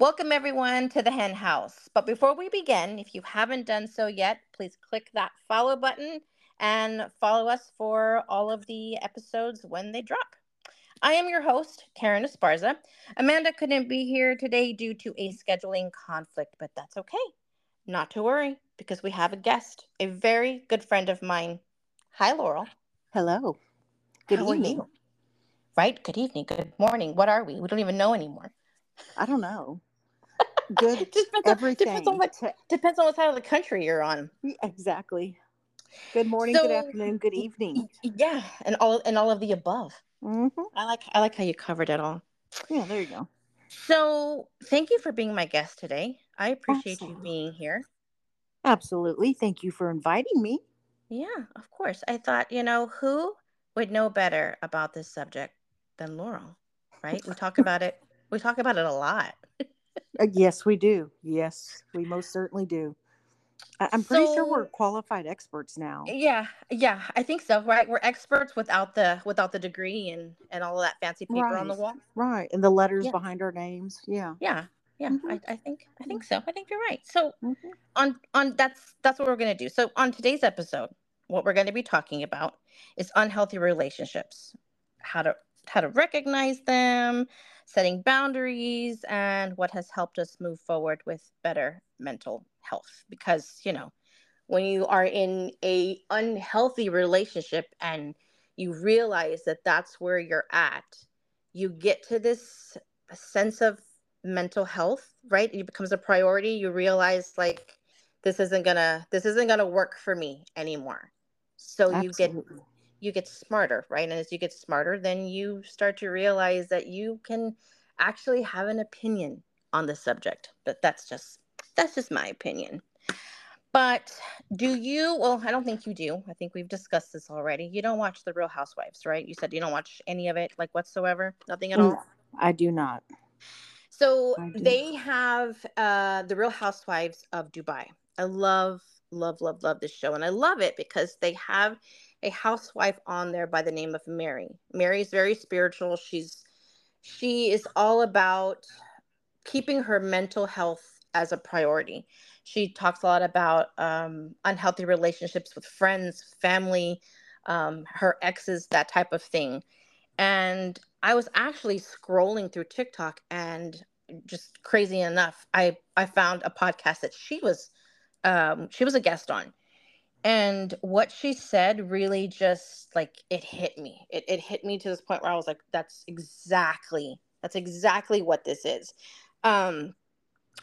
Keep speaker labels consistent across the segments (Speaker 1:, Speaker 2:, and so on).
Speaker 1: Welcome, everyone, to the Hen House. But before we begin, if you haven't done so yet, please click that follow button and follow us for all of the episodes when they drop. I am your host, Karyn Esparza. Amanda couldn't be here today due to a scheduling conflict, but that's okay. Not to worry, because we have a guest, a very good friend of mine. Hi, Laurel.
Speaker 2: Hello. Good
Speaker 1: How
Speaker 2: evening.
Speaker 1: Right? Good evening. Good morning. What are we? We don't even know anymore.
Speaker 2: I don't know. Good.
Speaker 1: Depends on,
Speaker 2: everything.
Speaker 1: depends on what depends on what side of the country you're on.
Speaker 2: Exactly. Good morning, good afternoon, good evening.
Speaker 1: Yeah, and all and all of the above.
Speaker 2: hmm
Speaker 1: I like I like how you covered it all.
Speaker 2: Yeah, there you go.
Speaker 1: So, thank you for being my guest today. I appreciate you being here.
Speaker 2: Absolutely. Thank you for inviting me.
Speaker 1: Yeah, of course. I thought, you know, who would know better about this subject than Laurel, right? We talk about it. We talk about it a lot.
Speaker 2: Uh, yes, we do. Yes, we most certainly do. I- I'm pretty sure we're qualified experts now.
Speaker 1: yeah, yeah, I think so, right? We're experts without the without the degree and and all of that fancy paper on the wall.
Speaker 2: Right. And the letters
Speaker 1: Yeah,
Speaker 2: behind our names. Yeah.
Speaker 1: yeah, yeah.
Speaker 2: hmm
Speaker 1: I, I think I think so. I think you're right. So
Speaker 2: hmm
Speaker 1: on on that's that's what we're going to do. So on today's episode, what we're going to be talking about is unhealthy relationships. How to how to recognize them, setting boundaries and what has helped us move forward with better mental health because, you know, when you are in a unhealthy relationship and you realize that that's where you're at, you get to this sense of mental health, right? It becomes a priority. You realize like this isn't gonna this isn't gonna work for me anymore. So you get
Speaker 2: Absolutely.
Speaker 1: You get smarter, right? And as you get smarter, then you start to realize that you can actually have an opinion on the subject. But that's just that's just my opinion. But do you? Well, I don't think you do. I think we've discussed this already. You don't watch The Real Housewives, right? You said you don't watch any of it, like whatsoever, nothing at all.
Speaker 2: No, I do not.
Speaker 1: So
Speaker 2: do
Speaker 1: they
Speaker 2: not.
Speaker 1: have uh, The Real Housewives of Dubai. I love, love, love, love this show, and I love it because they have a housewife on there by the name of Mary. Mary's very spiritual. She's she is all about keeping her mental health as a priority. She talks a lot about um, unhealthy relationships with friends, family, um, her exes, that type of thing. And I was actually scrolling through TikTok, and just crazy enough, I I found a podcast that she was um, she was a guest on, and what she said really just like it hit me. It it hit me to this point where I was like, that's exactly that's exactly what this is. Um,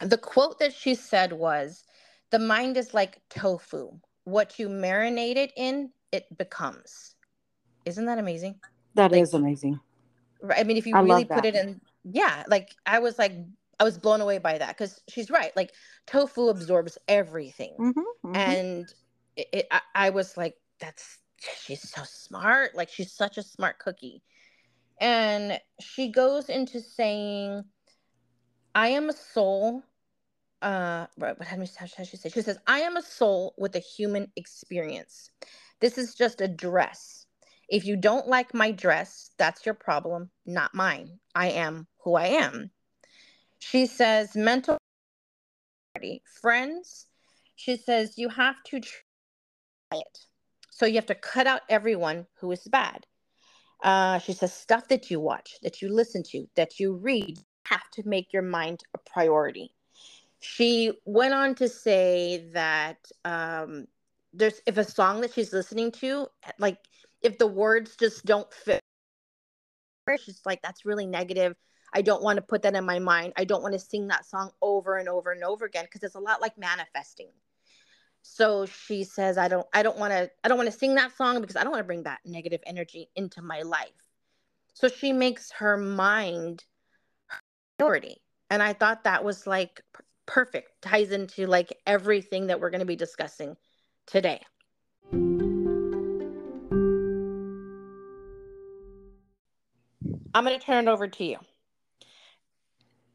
Speaker 1: the quote that she said was the mind is like tofu what you marinate it in it becomes isn't that amazing
Speaker 2: That
Speaker 1: like
Speaker 2: is amazing.
Speaker 1: right- i mean if you
Speaker 2: I
Speaker 1: really put it in yeah like i was like i was blown away by that because she's right like tofu absorbs everything
Speaker 2: hmm hmm
Speaker 1: and it, it I, I was like that's she's so smart. Like she's such a smart cookie. And she goes into saying i am a soul uh what how does she say? She says i am a soul with a human experience. This is just a dress. If you don't like my dress that's your problem not mine. I am who i am. She says mental friends she says you have to try it so you have to cut out everyone who is bad. Uh, she says stuff that you watch that you listen to that you read have to make your mind a priority. She went on to say that um, there's if a song that she's listening to like if the words just don't fit she's like that's really negative. I don't want to put that in my mind. I don't want to sing that song over and over and over again because it's a lot like manifesting so she says i don't i don't want to i don't want to sing that song because i don't want to bring that negative energy into my life. So she makes her mind her priority. And i thought that was like perfect. Ties into like everything that we're going to be discussing today. I'm going to turn it over to you.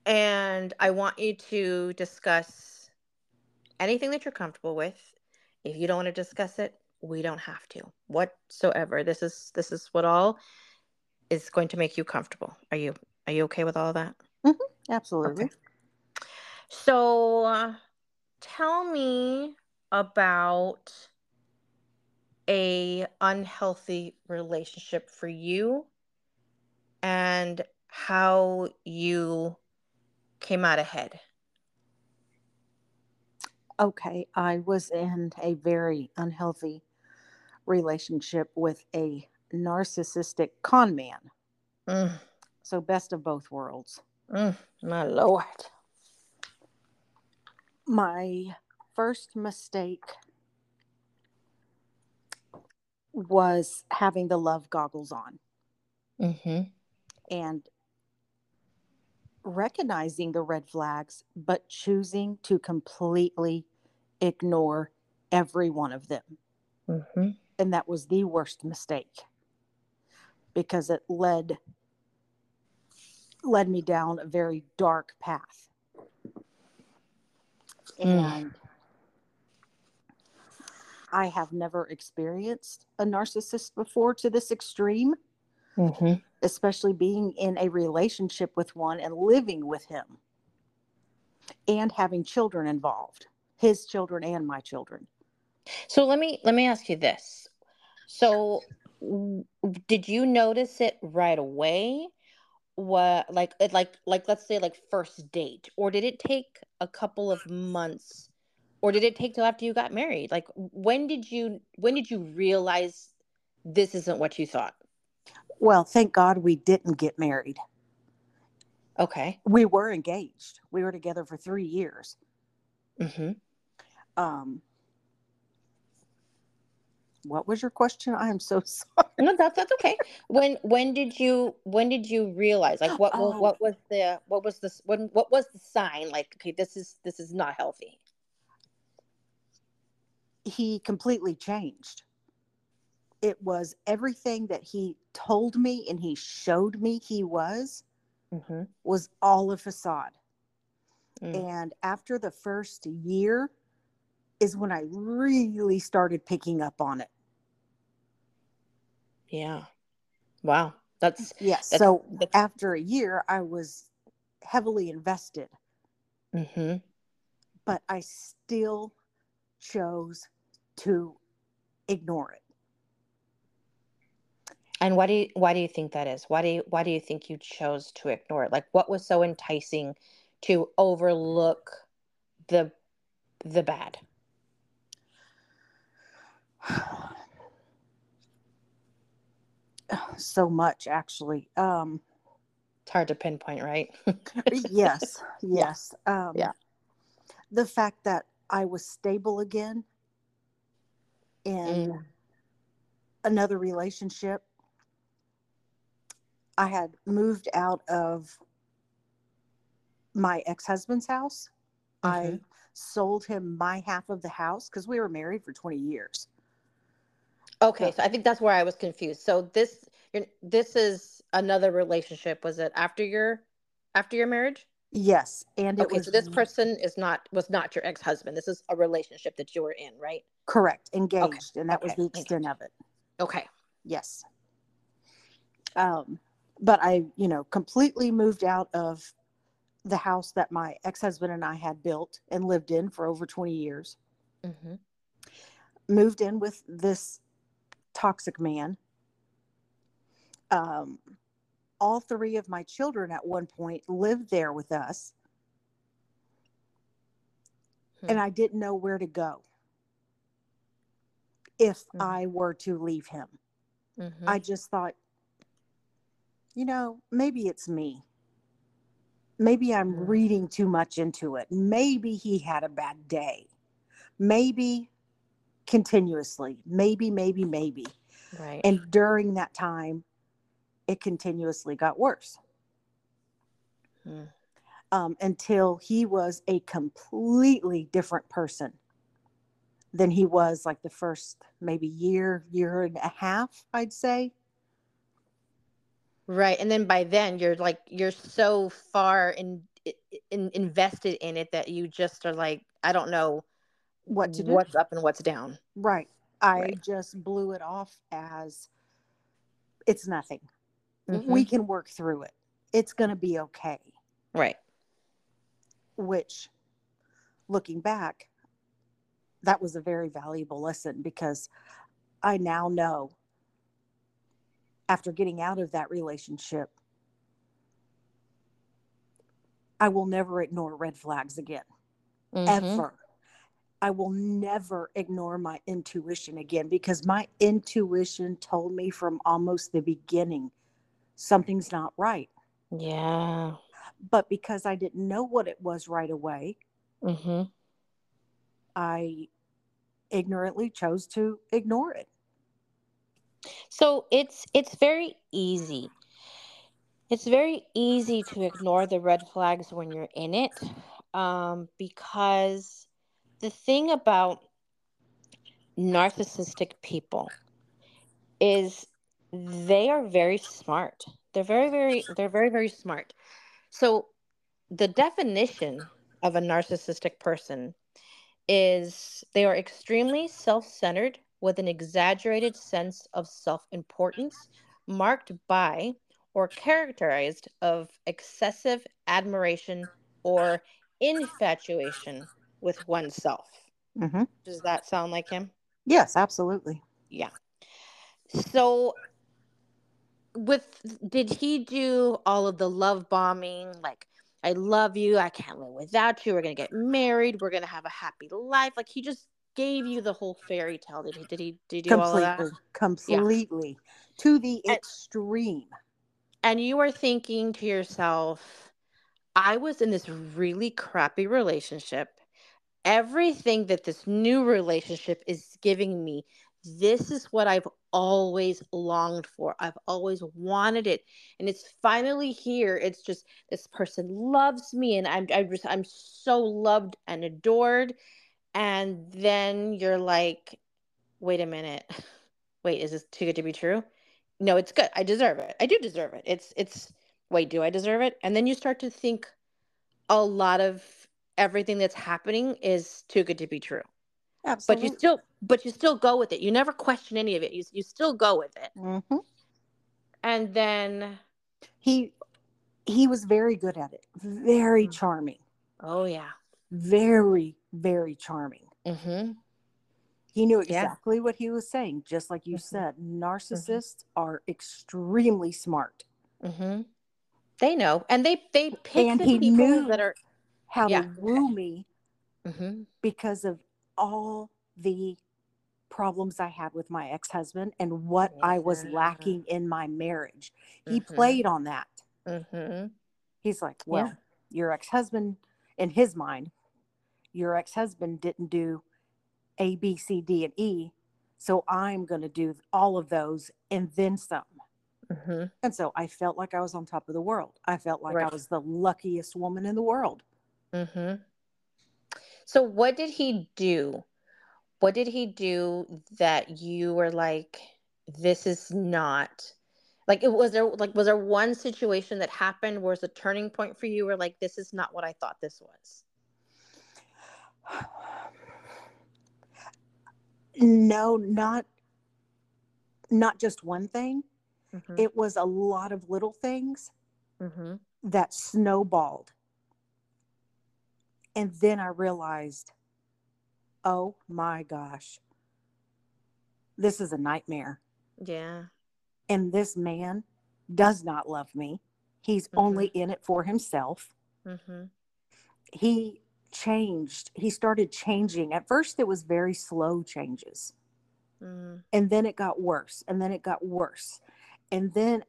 Speaker 1: And i want you to discuss anything that you're comfortable with. If you don't want to discuss it we don't have to. Whatsoever. This is this is what all is going to make you comfortable. Are you are you okay with all of that?
Speaker 2: Hmm
Speaker 1: okay.
Speaker 2: Absolutely.
Speaker 1: So, uh, tell me about a unhealthy relationship for you and how you came out ahead.
Speaker 2: Okay, I was in a very unhealthy relationship with a narcissistic con man.
Speaker 1: Mm,
Speaker 2: So, best of both worlds.
Speaker 1: mm, my lord.
Speaker 2: My first mistake was having the love goggles on
Speaker 1: Mm-hmm.
Speaker 2: and recognizing the red flags, but choosing to completely ignore every one of them.
Speaker 1: Mm-hmm.
Speaker 2: And that was the worst mistake because it led led me down a very dark path.
Speaker 1: Mm.
Speaker 2: And I have never experienced a narcissist before to this extreme,
Speaker 1: Mm-hmm.
Speaker 2: Especially being in a relationship with one and living with him and having children involved, his children and my children.
Speaker 1: So let me let me ask you this. So did you notice it right away? What like like like let's say like first date or did it take a couple of months or did it take till after you got married? Like when did you when did you realize this isn't what you thought?
Speaker 2: Well, thank God we didn't get married.
Speaker 1: Okay.
Speaker 2: We were engaged. We were together for three years.
Speaker 1: Mhm.
Speaker 2: Um, what was your question? I am so sorry.
Speaker 1: No, that's that's okay. When when did you when did you realize like what what, what was the what was this when what was the sign like okay this is this is not healthy.
Speaker 2: He completely changed. It was everything that he told me and he showed me he was
Speaker 1: Mm-hmm.
Speaker 2: was all a facade.
Speaker 1: Mm.
Speaker 2: And after the first year is when I really started picking up on it.
Speaker 1: Yeah. Wow. That's
Speaker 2: Yes.
Speaker 1: That's-
Speaker 2: so
Speaker 1: that's-
Speaker 2: after a year, I was heavily invested,
Speaker 1: hmm
Speaker 2: but I still chose to ignore it.
Speaker 1: And why do you why do you think that is? Why do you why do you think you chose to ignore it? Like what was so enticing to overlook the the bad?
Speaker 2: so much, actually. Um,
Speaker 1: It's hard to pinpoint, right?
Speaker 2: yes, yes. Um,
Speaker 1: Yeah.
Speaker 2: The fact that I was stable again in
Speaker 1: Mm.
Speaker 2: another relationship. I had moved out of my ex husband's house. I sold him my half of the house because we were married for 20 years.
Speaker 1: Okay,
Speaker 2: Yeah.
Speaker 1: so I think that's where I was confused. So this you're, this is another relationship. Was it after your after your marriage?
Speaker 2: Yes. And it
Speaker 1: Okay,
Speaker 2: was
Speaker 1: so this person is not was not your ex-husband. This is a relationship that you were in, right?
Speaker 2: correct, engaged. And that was the extent of it.
Speaker 1: Okay.
Speaker 2: Yes. Um, but I, you know, completely moved out of the house that my ex husband and I had built and lived in for over 20 years.
Speaker 1: hmm
Speaker 2: Moved in with this toxic man. Um, all three of my children at one point lived there with us.
Speaker 1: Hmm.
Speaker 2: And I didn't know where to go if
Speaker 1: Mhm.
Speaker 2: I were to leave him.
Speaker 1: hmm
Speaker 2: I just thought, you know, maybe it's me. Maybe I'm
Speaker 1: Mhm.
Speaker 2: reading too much into it. Maybe he had a bad day. Maybe continuously. Maybe, maybe, maybe.
Speaker 1: right.
Speaker 2: And during that time, it continuously got worse
Speaker 1: Mm.
Speaker 2: um, until he was a completely different person than he was like the first maybe year, year and a half, I'd say.
Speaker 1: Right. And then by then you're like you're so far in, in invested in it that you just are like I don't know
Speaker 2: What to do?
Speaker 1: what's up and what's down.
Speaker 2: Right. I
Speaker 1: Right.
Speaker 2: just blew it off as it's nothing.
Speaker 1: Mhm.
Speaker 2: We can work through it. It's going to be okay.
Speaker 1: right.
Speaker 2: Which looking back, that was a very valuable lesson because I now know after getting out of that relationship, I will never ignore red flags again,
Speaker 1: Mhm.
Speaker 2: ever. I will never ignore my intuition again because my intuition told me from almost the beginning something's not right.
Speaker 1: Yeah.
Speaker 2: But because I didn't know what it was right away,
Speaker 1: Mm-hmm.
Speaker 2: I ignorantly chose to ignore it.
Speaker 1: So it's it's very easy. It's very easy to ignore the red flags when you're in it, um, because the thing about narcissistic people is they are very smart. They're very very they're very very smart. So the definition of a narcissistic person is they are extremely self-centered with an exaggerated sense of self-importance marked by or characterized of excessive admiration or infatuation with oneself.
Speaker 2: Mhm.
Speaker 1: Does that sound like him?
Speaker 2: Yes, absolutely.
Speaker 1: Yeah. So with did he do all of the love bombing like I love you, I can't live without you, we're going to get married, we're going to have a happy life. Like he just gave you the whole fairy tale. Did he did he did he do all that?
Speaker 2: Completely, completely to the
Speaker 1: And-
Speaker 2: extreme.
Speaker 1: And you are thinking to yourself, I was in this really crappy relationship. Everything that this new relationship is giving me, this is what I've always longed for. I've always wanted it. And it's finally here. It's just this person loves me and I'm I just I'm so loved and adored. And then you're like, wait a minute. Wait, is this too good to be true? No, it's good. I deserve it. I do deserve it. It's it's wait, do I deserve it? And then you start to think a lot of everything that's happening is too good to be true.
Speaker 2: Absolutely.
Speaker 1: But you still but you still go with it. You never question any of it. You you still go with it.
Speaker 2: mm-hmm.
Speaker 1: And then
Speaker 2: He he was very good at it. Very
Speaker 1: Mm.
Speaker 2: charming.
Speaker 1: oh yeah.
Speaker 2: Very very charming.
Speaker 1: Mhm.
Speaker 2: He knew
Speaker 1: Yeah.
Speaker 2: exactly what he was saying. Just like you
Speaker 1: Mhm.
Speaker 2: said, narcissists are extremely smart.
Speaker 1: Mhm. They know. And they they pick
Speaker 2: And
Speaker 1: the
Speaker 2: he
Speaker 1: people
Speaker 2: knew
Speaker 1: that are
Speaker 2: How
Speaker 1: Yeah,
Speaker 2: to woo me
Speaker 1: Mhm.
Speaker 2: because of all the problems I had with my ex husband and what I was lacking in my marriage. He
Speaker 1: Mhm.
Speaker 2: played on that.
Speaker 1: Mhm.
Speaker 2: He's like,
Speaker 1: Yeah.
Speaker 2: well, your ex husband, in his mind, your ex husband didn't do A, B, C, D, and E. So I'm going to do all of those and then some.
Speaker 1: Mhm.
Speaker 2: And so I felt like I was on top of the world. I felt like I was the luckiest woman in the world.
Speaker 1: Mhm. So what did he do? What did he do that you were like, this is not like it was there like was there one situation that happened where it's a turning point for you where like this is not what I thought this was?
Speaker 2: No, not not just one thing.
Speaker 1: Mhm.
Speaker 2: It was a lot of little things
Speaker 1: Mhm.
Speaker 2: that snowballed. And then I realized, oh my gosh, this is a nightmare.
Speaker 1: Yeah.
Speaker 2: And this man does not love me. He's only in it for himself.
Speaker 1: Mhm.
Speaker 2: He changed. He started changing. At first, it was very slow changes.
Speaker 1: Mm.
Speaker 2: And then it got worse. And then it got worse. And then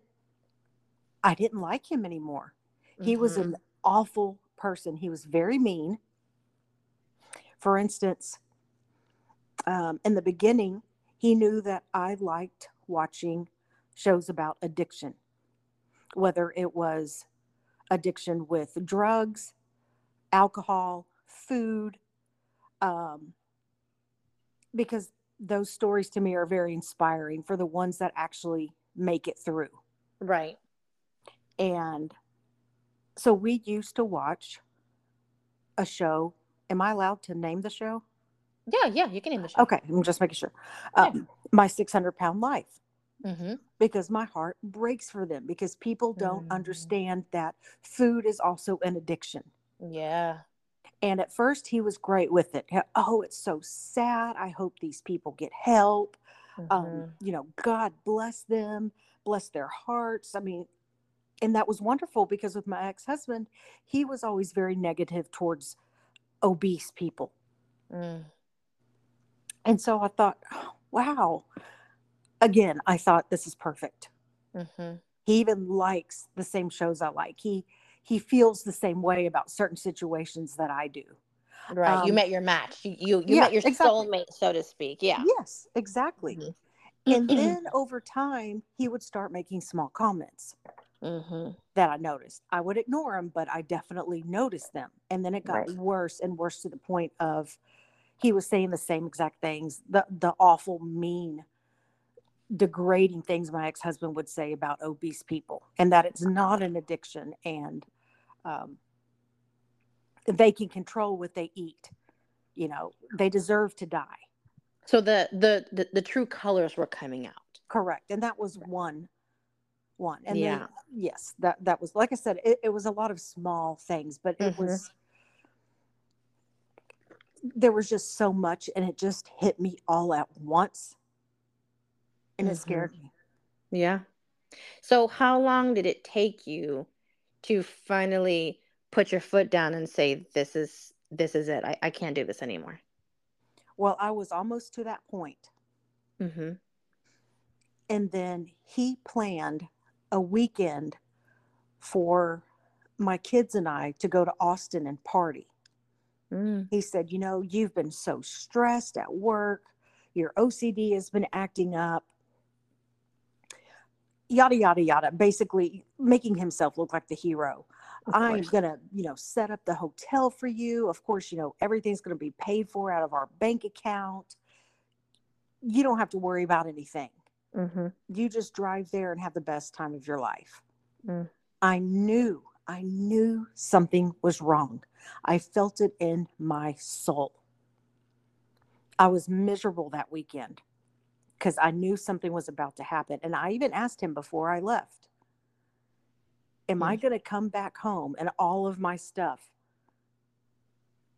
Speaker 2: I didn't like him anymore. He was an awful person. He was very mean. For instance, um, in the beginning, he knew that I liked watching shows about addiction, whether it was addiction with drugs, alcohol, food, um, because those stories to me are very inspiring for the ones that actually make it through.
Speaker 1: Right.
Speaker 2: And so we used to watch a show. Am I allowed to name the show?
Speaker 1: Yeah, yeah, you can name the show.
Speaker 2: Okay, I'm just making sure.
Speaker 1: Yeah.
Speaker 2: Um, My 600 pound life,
Speaker 1: Mhm.
Speaker 2: because my heart breaks for them because people don't
Speaker 1: Mhm.
Speaker 2: understand that food is also an addiction.
Speaker 1: Yeah.
Speaker 2: And at first, he was great with it. Oh, it's so sad. I hope these people get help.
Speaker 1: Mhm.
Speaker 2: Um, you know, God bless them, bless their hearts. I mean, and that was wonderful because with my ex husband, he was always very negative towards obese people.
Speaker 1: Mm.
Speaker 2: And so I thought, "Oh, wow. Again, I thought this is perfect.
Speaker 1: Mhm.
Speaker 2: He even likes the same shows I like. He he feels the same way about certain situations that I do.
Speaker 1: Right. you
Speaker 2: Um,
Speaker 1: met your match. You you, you
Speaker 2: yeah,
Speaker 1: met your
Speaker 2: exactly.
Speaker 1: soulmate, so to speak. Yeah.
Speaker 2: Yes, exactly.
Speaker 1: Mhm.
Speaker 2: And then over time, he would start making small comments
Speaker 1: Mhm.
Speaker 2: that I noticed. I would ignore them, but I definitely noticed them. And then it got
Speaker 1: Right.
Speaker 2: worse and worse to the point of he was saying the same exact things, the the awful, mean, degrading things my ex-husband would say about obese people and that it's not an addiction and um, they can control what they eat. You know, they deserve to die.
Speaker 1: So the, the the the true colors were coming out.
Speaker 2: Correct. And that was one one. And
Speaker 1: Yeah.
Speaker 2: then yes, that that was like I said, it, it was a lot of small things, but it
Speaker 1: Mhm.
Speaker 2: was there was just so much and it just hit me all at once. And
Speaker 1: Mhm.
Speaker 2: it scared me.
Speaker 1: Yeah. So how long did it take you to finally put your foot down and say this is this is it. I, I can't do this anymore.
Speaker 2: Well, I was almost to that point.
Speaker 1: Mhm.
Speaker 2: And then he planned a weekend for my kids and I to go to Austin and party.
Speaker 1: Mm.
Speaker 2: He said, You know, you've been so stressed at work, your OCD has been acting up, yada, yada, yada, basically making himself look like the hero. I'm going to, you know, set up the hotel for you. Of course, you know, everything's going to be paid for out of our bank account. You don't have to worry about anything.
Speaker 1: Mhm.
Speaker 2: You just drive there and have the best time of your life.
Speaker 1: Mm.
Speaker 2: I knew, I knew something was wrong. I felt it in my soul. I was miserable that weekend because I knew something was about to happen. And I even asked him before I left, Am I
Speaker 1: Mm.
Speaker 2: going to come back home and all of my stuff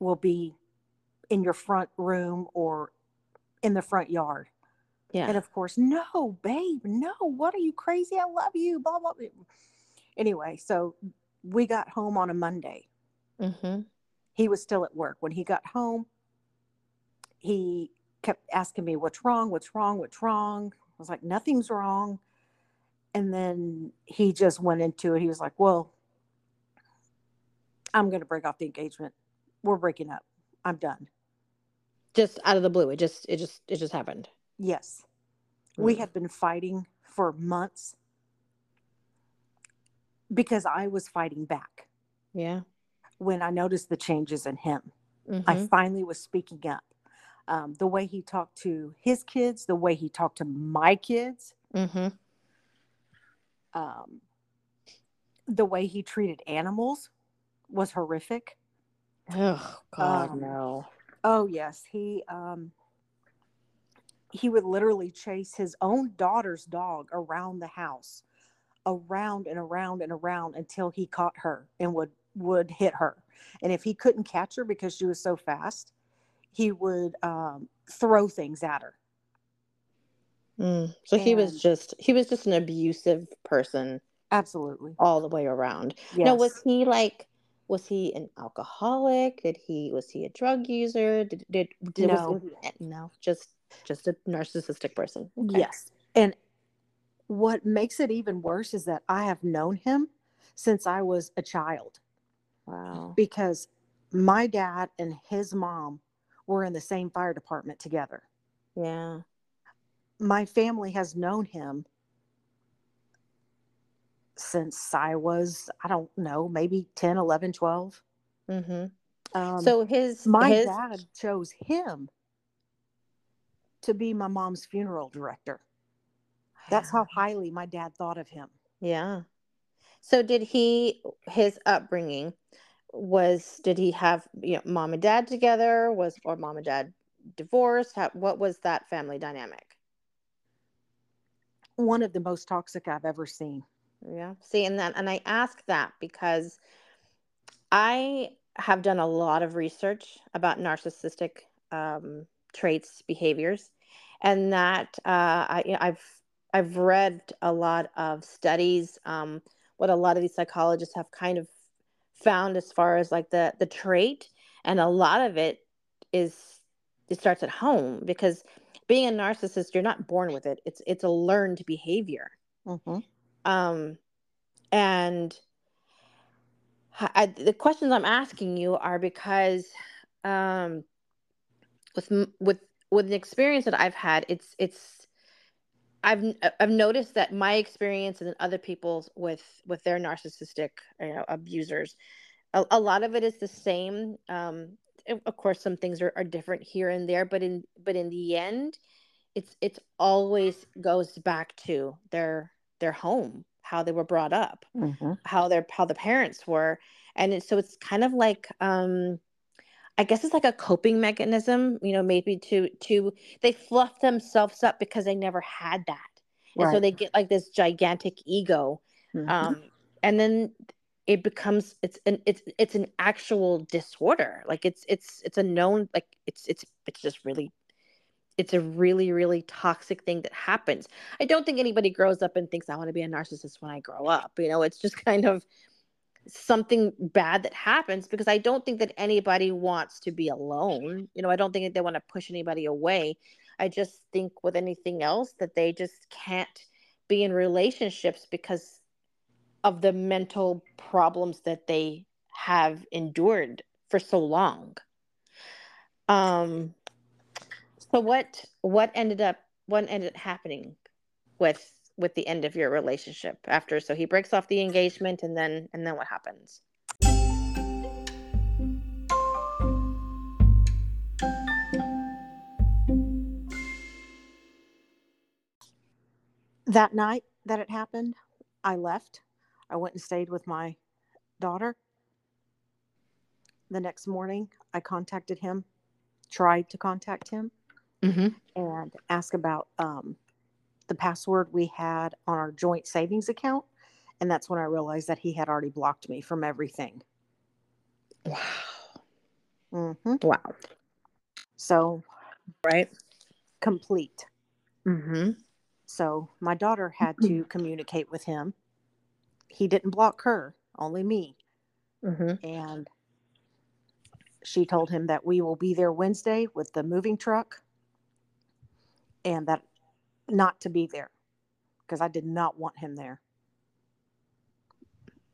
Speaker 2: will be in your front room or in the front yard?
Speaker 1: Yeah.
Speaker 2: And of course, no, babe, no, what are you crazy? I love you, blah, blah, blah. Anyway, so we got home on a Monday.
Speaker 1: Mhm.
Speaker 2: He was still at work. When he got home, he kept asking me, What's wrong? What's wrong? What's wrong? I was like, Nothing's wrong. And then he just went into it. He was like, Well, I'm going to break off the engagement. We're breaking up. I'm done.
Speaker 1: Just out of the blue. It just it just it just happened.
Speaker 2: Yes. We
Speaker 1: Mm.
Speaker 2: had been fighting for months because I was fighting back
Speaker 1: Yeah.
Speaker 2: when I noticed the changes in him. I
Speaker 1: Mhm.
Speaker 2: finally was speaking up. Um, the way he talked to his kids, the way he talked to my kids,
Speaker 1: Mhm.
Speaker 2: um, the way he treated animals was horrific.
Speaker 1: Oh God,
Speaker 2: Um,
Speaker 1: no.
Speaker 2: Oh yes, he um, he would literally chase his own daughter's dog around the house, around and around and around until he caught her and would would hit her. And if he couldn't catch her because she was so fast, he would um, throw things at her.
Speaker 1: Mm. So he was just he was just an abusive person
Speaker 2: Absolutely.
Speaker 1: all the way around.
Speaker 2: Yes.
Speaker 1: Now was he like was he an alcoholic? Did he was he a drug user? Did did, did
Speaker 2: No.
Speaker 1: was, was no, just just a narcissistic person. Okay.
Speaker 2: Yes. And what makes it even worse is that I have known him since I was a child
Speaker 1: Wow.
Speaker 2: because my dad and his mom were in the same fire department together.
Speaker 1: Yeah.
Speaker 2: My family has known him since I was, I don't know, maybe 10, 11, 12.
Speaker 1: Mhm.
Speaker 2: Um,
Speaker 1: so his
Speaker 2: my
Speaker 1: his
Speaker 2: dad chose him to be my mom's funeral director. That's how highly my dad thought of him.
Speaker 1: Yeah. So did he his upbringing was did he have you know mom and dad together was or mom and dad divorced How, what was that family dynamic
Speaker 2: One of the most toxic I've ever seen.
Speaker 1: yeah see and then and i ask that because i have done a lot of research about narcissistic um, traits, behaviors, and that uh, I, i've I've read a lot of studies. Um, what a lot of these psychologists have kind of found as far as like the the trait, and a lot of it is it starts at home because being a narcissist, you're not born with it. It's it's a learned behavior.
Speaker 2: Mm-hmm.
Speaker 1: Um, and I, the questions I'm asking you are because um, with with with an experience that I've had, it's it's I've I've noticed that my experience and other people's with with their narcissistic you know, abusers, a, a, lot of it is the same. Um, of course, some things are, are different here and there, but in but in the end, it's it's always goes back to their their home how they were brought up, mm-hmm. how their how the parents were, and it, so it's kind of like um, I guess it's like a coping mechanism, you know, maybe to to they fluff themselves up because they never had that, and right. so they get like this gigantic ego, mm-hmm. um, and then it becomes it's an it's it's an actual disorder like it's it's it's a known like it's it's it's just really it's a really really toxic thing that happens i don't think anybody grows up and thinks i want to be a narcissist when i grow up you know it's just kind of something bad that happens because i don't think that anybody wants to be alone you know i don't think that they want to push anybody away. I just think with anything else that they just can't be in relationships because of the mental problems that they have endured for so long. Um so what what ended up what ended up happening with with the end of your relationship after so he breaks off the engagement and then and then what happens?
Speaker 2: That night that it happened, I left. I went and stayed with my daughter. The next morning, I contacted him, tried to contact him mm-hmm. and ask about um, the password we had on our joint savings account. And that's when I realized that he had already blocked me from everything.
Speaker 1: Wow.
Speaker 2: Mm-hmm.
Speaker 1: Wow.
Speaker 2: So,
Speaker 1: right.
Speaker 2: Complete.
Speaker 1: Mm-hmm.
Speaker 2: So my daughter had to communicate with him. He didn't block her, only me.
Speaker 1: Mm-hmm.
Speaker 2: And she told him that we will be there Wednesday with the moving truck and that not to be there because I did not want him there.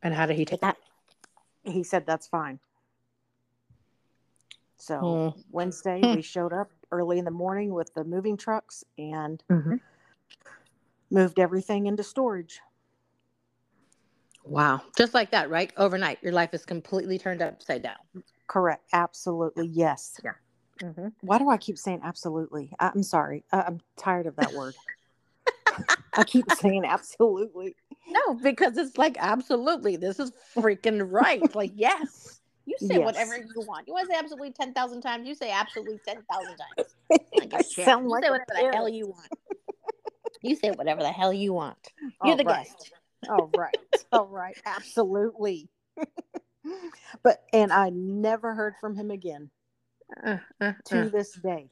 Speaker 1: And how did he take that?
Speaker 2: He said that's fine. So mm. Wednesday hmm. we showed up early in the morning with the moving trucks and
Speaker 1: mm-hmm.
Speaker 2: moved everything into storage.
Speaker 1: Wow. Just like that, right? Overnight, your life is completely turned upside down.
Speaker 2: Correct. Absolutely. Yes.
Speaker 1: Yeah. Mm-hmm.
Speaker 2: Why do I keep saying absolutely? I'm sorry. I'm tired of that word. I keep saying absolutely.
Speaker 1: No, because it's like absolutely. This is freaking right. like yes. You say yes. whatever you want. You want to say absolutely ten thousand times. You say absolutely ten thousand times.
Speaker 2: I sound
Speaker 1: you
Speaker 2: like
Speaker 1: say whatever the hell you want. You say whatever the hell you want. You're All the
Speaker 2: right.
Speaker 1: guest.
Speaker 2: All right. All right. Absolutely. but and I never heard from him again
Speaker 1: uh, uh,
Speaker 2: to uh. this day.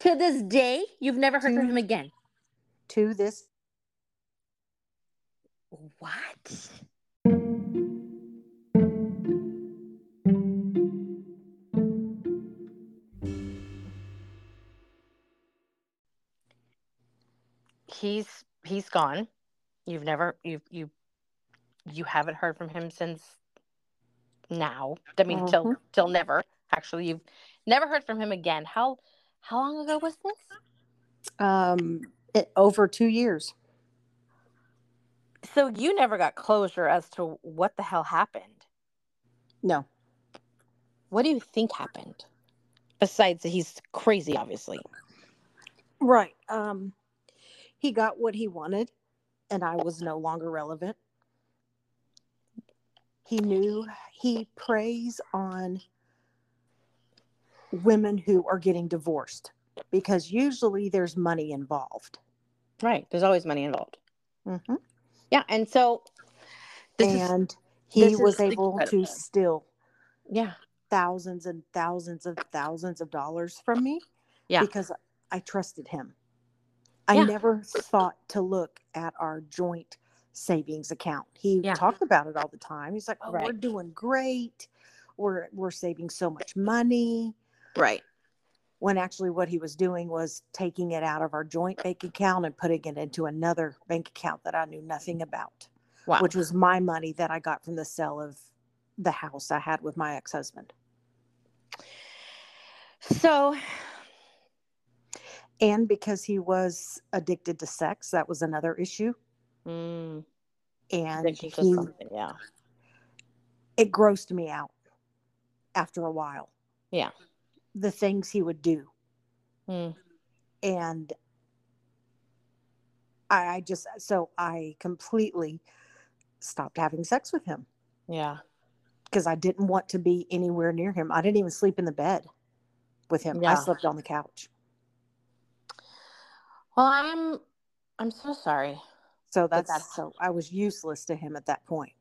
Speaker 1: To this day, you've never heard to, from him again.
Speaker 2: To this.
Speaker 1: What? He's he's gone. You've never you you you haven't heard from him since now. I mean, mm-hmm. till till never. Actually, you've never heard from him again. How how long ago was this?
Speaker 2: Um, it, over two years.
Speaker 1: So you never got closure as to what the hell happened.
Speaker 2: No.
Speaker 1: What do you think happened? Besides that he's crazy, obviously.
Speaker 2: Right. Um, he got what he wanted, and I was no longer relevant. He knew he preys on women who are getting divorced because usually there's money involved.
Speaker 1: Right. There's always money involved.
Speaker 2: Mm-hmm.
Speaker 1: Yeah. And so,
Speaker 2: and is, he was able to still
Speaker 1: yeah
Speaker 2: thousands and thousands of thousands of dollars from me
Speaker 1: Yeah.
Speaker 2: because I trusted him. I
Speaker 1: Yeah.
Speaker 2: never thought to look at our joint savings account. He
Speaker 1: Yeah.
Speaker 2: talked about it all the time. He's like, "Oh, we're doing great. We're we're saving so much money."
Speaker 1: Right.
Speaker 2: When actually what he was doing was taking it out of our joint bank account and putting it into another bank account that I knew nothing about,
Speaker 1: Wow.
Speaker 2: which was my money that I got from the sale of the house I had with my ex-husband.
Speaker 1: so
Speaker 2: And because he was addicted to sex, that was another issue.
Speaker 1: mm,
Speaker 2: And he.
Speaker 1: Yeah.
Speaker 2: it grossed me out after a while.
Speaker 1: Yeah.
Speaker 2: The things he would do.
Speaker 1: Mm,
Speaker 2: And I, I just, so I completely stopped having sex with him
Speaker 1: yeah.
Speaker 2: because I didn't want to be anywhere near him. I didn't even sleep in the bed with him. I slept on the couch.
Speaker 1: Well, I'm I'm so sorry.
Speaker 2: So that's,
Speaker 1: that's-
Speaker 2: so I was useless to him at that point.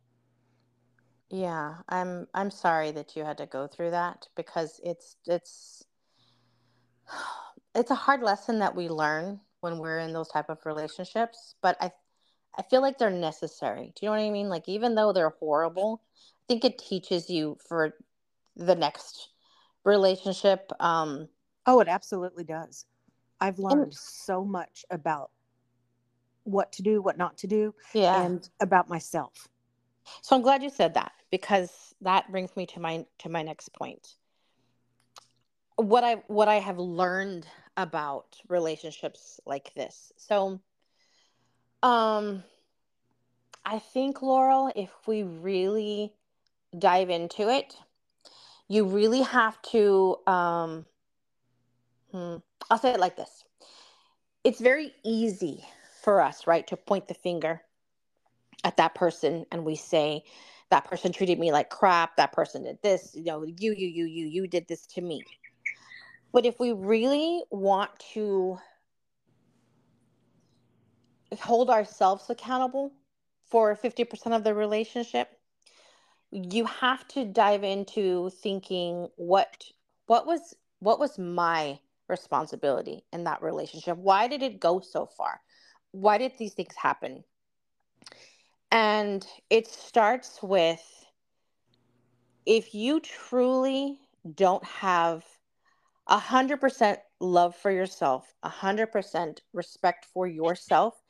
Speaker 1: Yeah, I'm I'm sorry that you had to go through that because it's it's it's a hard lesson that we learn when we're in those type of relationships, but I I feel like they're necessary. Do you know what I mean? Like even though they're horrible, I think it teaches you for the next relationship um
Speaker 2: Oh, it absolutely does. I've learned so much about what to do, what not to do,
Speaker 1: yeah.
Speaker 2: and about myself.
Speaker 1: So I'm glad you said that because that brings me to my to my next point. What I what I have learned about relationships like this. So um I think Laurel if we really dive into it, you really have to um hmm, I'll say it like this. It's very easy for us, right, to point the finger at that person and we say that person treated me like crap. That person did this you know you you you you you did this to me. But if we really want to hold ourselves accountable for 50% of the relationship you have to dive into thinking what what was what was my responsibility in that relationship? Why did it go so far? Why did these things happen and it starts with if you truly don't have a hundred percent love for yourself, a hundred percent respect for yourself,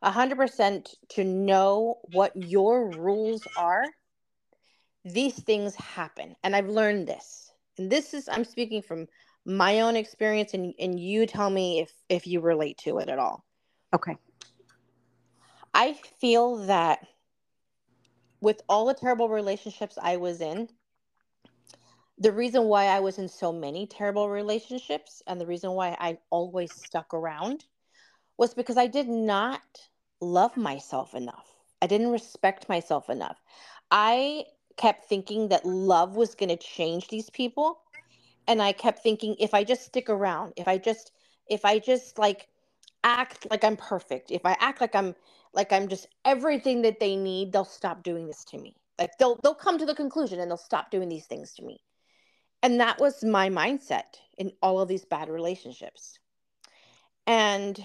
Speaker 1: a hundred percent to know what your rules are, these things happen. And I've learned this. And this is I'm speaking from my own experience and, and you tell me if if you relate to it at all.
Speaker 2: Okay.
Speaker 1: I feel that with all the terrible relationships I was in, the reason why I was in so many terrible relationships and the reason why I always stuck around was because I did not love myself enough. I didn't respect myself enough. I kept thinking that love was going to change these people and I kept thinking if I just stick around, if I just if I just like act like I'm perfect, if I act like I'm like I'm just everything that they need, they'll stop doing this to me. Like they'll they'll come to the conclusion and they'll stop doing these things to me. And that was my mindset in all of these bad relationships. And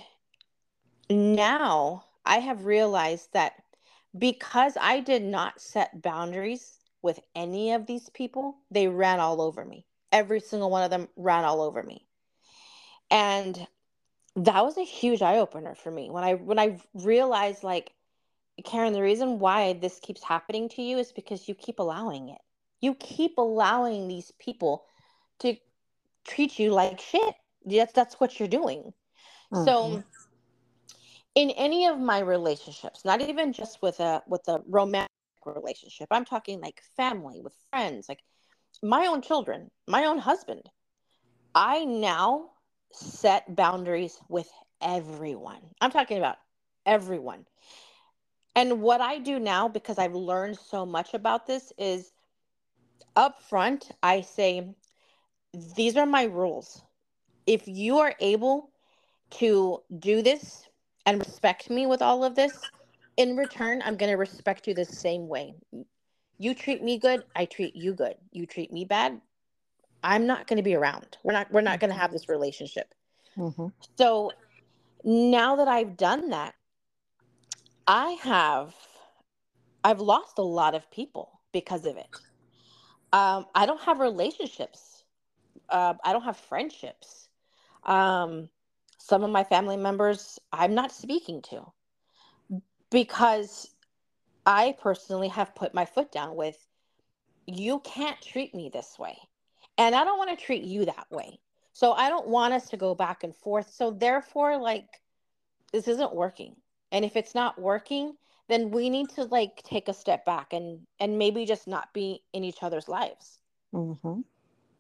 Speaker 1: now I have realized that because I did not set boundaries with any of these people, they ran all over me. Every single one of them ran all over me. And that was a huge eye opener for me when I when I realized like Karyn, the reason why this keeps happening to you is because you keep allowing it. You keep allowing these people to treat you like shit. That's that's what you're doing.
Speaker 2: Mhm.
Speaker 1: So in any of my relationships, not even just with a with a romantic relationship, I'm talking like family, with friends, like my own children, my own husband. I now set boundaries with everyone. I'm talking about everyone. And what I do now, because I've learned so much about this, is up front, I say, these are my rules. If you are able to do this and respect me with all of this, in return, I'm going to respect you the same way. You treat me good, I treat you good. You treat me bad, I'm not going to be around. We're not we're not going to have this relationship.
Speaker 2: Mhm.
Speaker 1: So now that I've done that, I have I've lost a lot of people because of it. Um, I don't have relationships. Uh, I don't have friendships. Um, some of my family members I'm not speaking to because I personally have put my foot down with you can't treat me this way. And I don't want to treat you that way. So I don't want us to go back and forth. So therefore, like, this isn't working. And if it's not working, then we need to like take a step back and and maybe just not be in each other's lives.
Speaker 2: Mhm.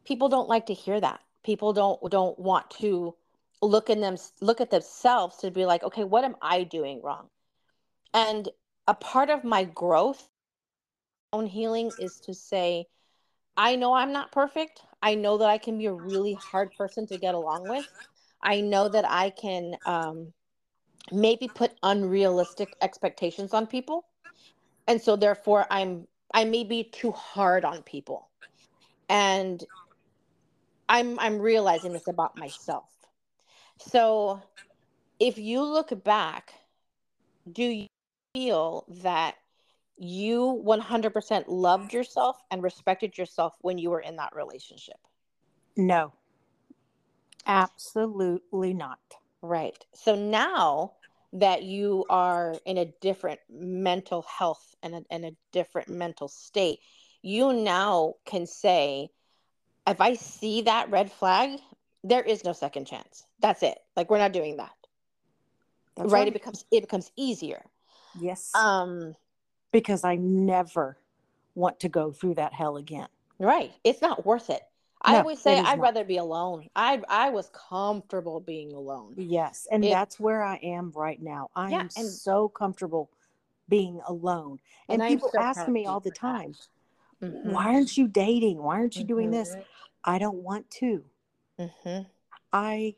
Speaker 1: People don't like to hear that. People don't don't want to look in them look at themselves to be like, okay, what am I doing wrong? And a part of my growth own healing is to say, I know I'm not perfect. I know that I can be a really hard person to get along with. I know that I can um, maybe put unrealistic expectations on people, and so therefore I'm I may be too hard on people, and I'm I'm realizing this about myself. So if you look back, do you feel that you 100% loved yourself and respected yourself when you were in that relationship?
Speaker 2: No. Absolutely not.
Speaker 1: Right. So now that you are in a different mental health and a, in a different mental state, you now can say, if I see that red flag, there is no second chance. That's it. Like we're not doing that.
Speaker 2: That's
Speaker 1: right? It becomes it becomes easier.
Speaker 2: Yes.
Speaker 1: Um
Speaker 2: because I never want to go through that hell again.
Speaker 1: right. It's not worth it. I always say I'd
Speaker 2: not.
Speaker 1: rather be alone. I I was comfortable being alone.
Speaker 2: Yes, and
Speaker 1: If-
Speaker 2: that's where I am right now. I
Speaker 1: Yeah,
Speaker 2: am
Speaker 1: and-
Speaker 2: so comfortable being alone. And,
Speaker 1: I'm
Speaker 2: people
Speaker 1: so
Speaker 2: ask me all the time,
Speaker 1: Mhm.
Speaker 2: why aren't you dating? Why aren't you doing this? I don't want to.
Speaker 1: Mhm.
Speaker 2: I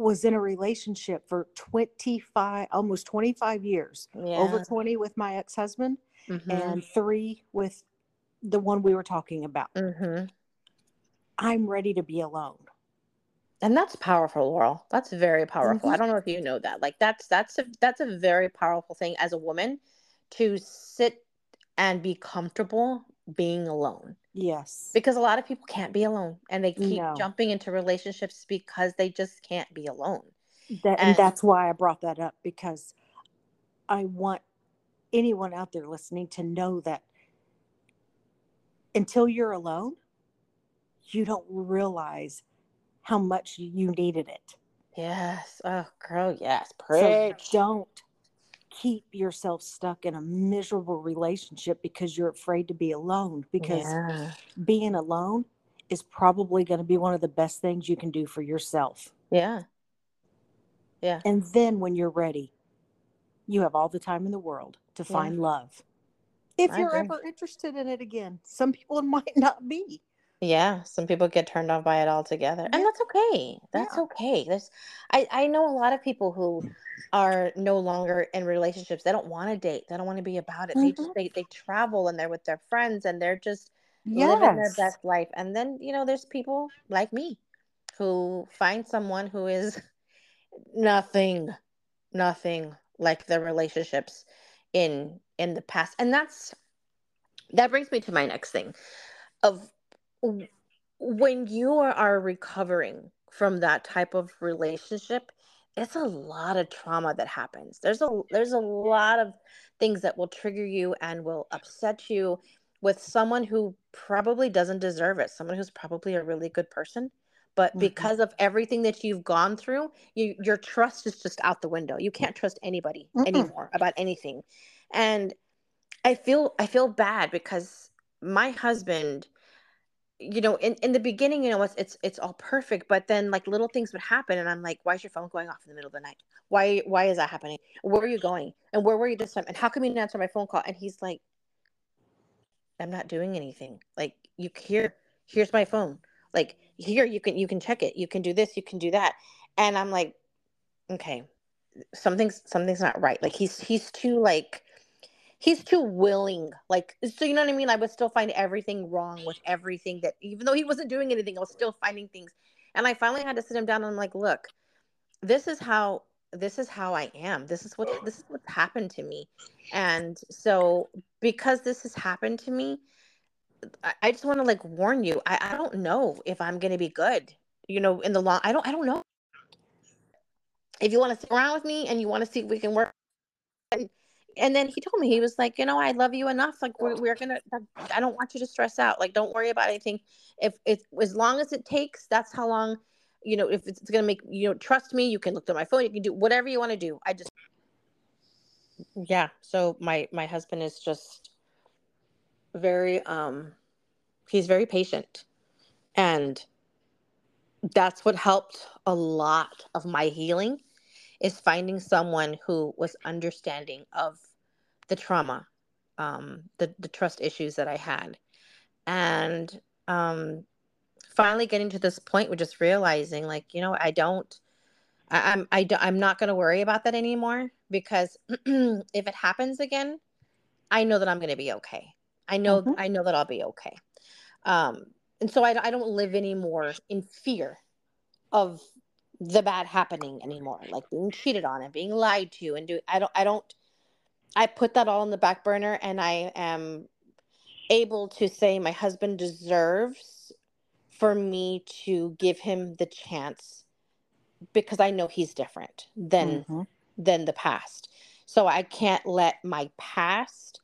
Speaker 2: was in a relationship for 25 almost 25 years. Over 20 with my ex-husband
Speaker 1: Mhm.
Speaker 2: and 3 with the one we were talking about.
Speaker 1: Mhm.
Speaker 2: I'm ready to be alone.
Speaker 1: And that's powerful, Laurel. That's very powerful. I
Speaker 2: Mhm.
Speaker 1: don't know if you know that. Like that's that's a that's a very powerful thing as a woman to sit and be comfortable being alone.
Speaker 2: Yes.
Speaker 1: Because a lot of people can't be alone and they keep
Speaker 2: No.
Speaker 1: jumping into relationships because they just can't be alone.
Speaker 2: That, and
Speaker 1: And-
Speaker 2: that's why I brought that up because I want anyone out there listening to know that until you're alone, you don't realize how much you needed it.
Speaker 1: Yes. Oh, girl, yes.
Speaker 2: So
Speaker 1: Preach.
Speaker 2: don't keep yourself stuck in a miserable relationship because you're afraid to be alone because
Speaker 1: yeah.
Speaker 2: being alone is probably going to be one of the best things you can do for yourself.
Speaker 1: Yeah. Yeah.
Speaker 2: And then when you're ready, you have all the time in the world to
Speaker 1: Yeah.
Speaker 2: find love. If
Speaker 1: I
Speaker 2: you're
Speaker 1: agree.
Speaker 2: ever interested in it again, some people might not be.
Speaker 1: Yeah, some people get turned off by it altogether, and that's okay. That's
Speaker 2: Yeah.
Speaker 1: okay. There's, I I know a lot of people who mm. are no longer in relationships. They don't want to date. They don't want to be about it. They just mm-hmm. they they travel and they're with their friends and they're just living their best life. And then you know, there's people like me who find someone who is nothing, nothing like their relationships in in the past, and that's that brings me to my next thing of w- when you are, recovering from that type of relationship it's a lot of trauma that happens there's a there's a lot of things that will trigger you and will upset you with someone who probably doesn't deserve it someone who's probably a really good person but
Speaker 2: Mhm.
Speaker 1: because of everything that you've gone through you, your trust is just out the window you can't trust anybody
Speaker 2: Mm-mm.
Speaker 1: anymore about anything and I feel I feel bad because my husband, you know, in, in the beginning, you know, it's it's it's all perfect, but then like little things would happen and I'm like, why is your phone going off in the middle of the night? Why why is that happening? Where are you going? And where were you this time? And how come you didn't answer my phone call? And he's like, I'm not doing anything. Like you here, here's my phone. Like here you can you can check it. You can do this, you can do that. And I'm like, okay, something's something's not right. Like he's he's too like he's too willing. Like, so you know what I mean? I would still find everything wrong with everything that, even though he wasn't doing anything, I was still finding things. And I finally had to sit him down and I'm like, look, this is how this is how I am. This is what oh. this is what's happened to me. And so because this has happened to me, I, I just want to like warn you. I, I don't know if I'm gonna be good. You know, in the long I don't I don't know. If you want to sit around with me and you want to see if we can work and and then he told me he was like you know i love you enough like we're, we're gonna i don't want you to stress out like don't worry about anything. If it's as long as it takes that's how long you know if it's gonna make you know trust me you can look at my phone you can do whatever you want to do. I just yeah so my my husband is just very um he's very patient. And that's what helped a lot of my healing is finding someone who was understanding of the trauma, um, the the trust issues that I had, and um, finally getting to this point with just realizing, like, you know, I don't, I, I'm I I'm not going to worry about that anymore because if it happens again, I know that I'm going to be okay. I know mm-hmm. I know that I'll be okay. Um, and so I, I don't live anymore in fear of the bad happening anymore like being cheated on and being lied to and do i don't i don't i put that all in the back burner and i am able to say my husband deserves for me to give him the chance because i know he's different than mm-hmm. than the past. So i can't let my past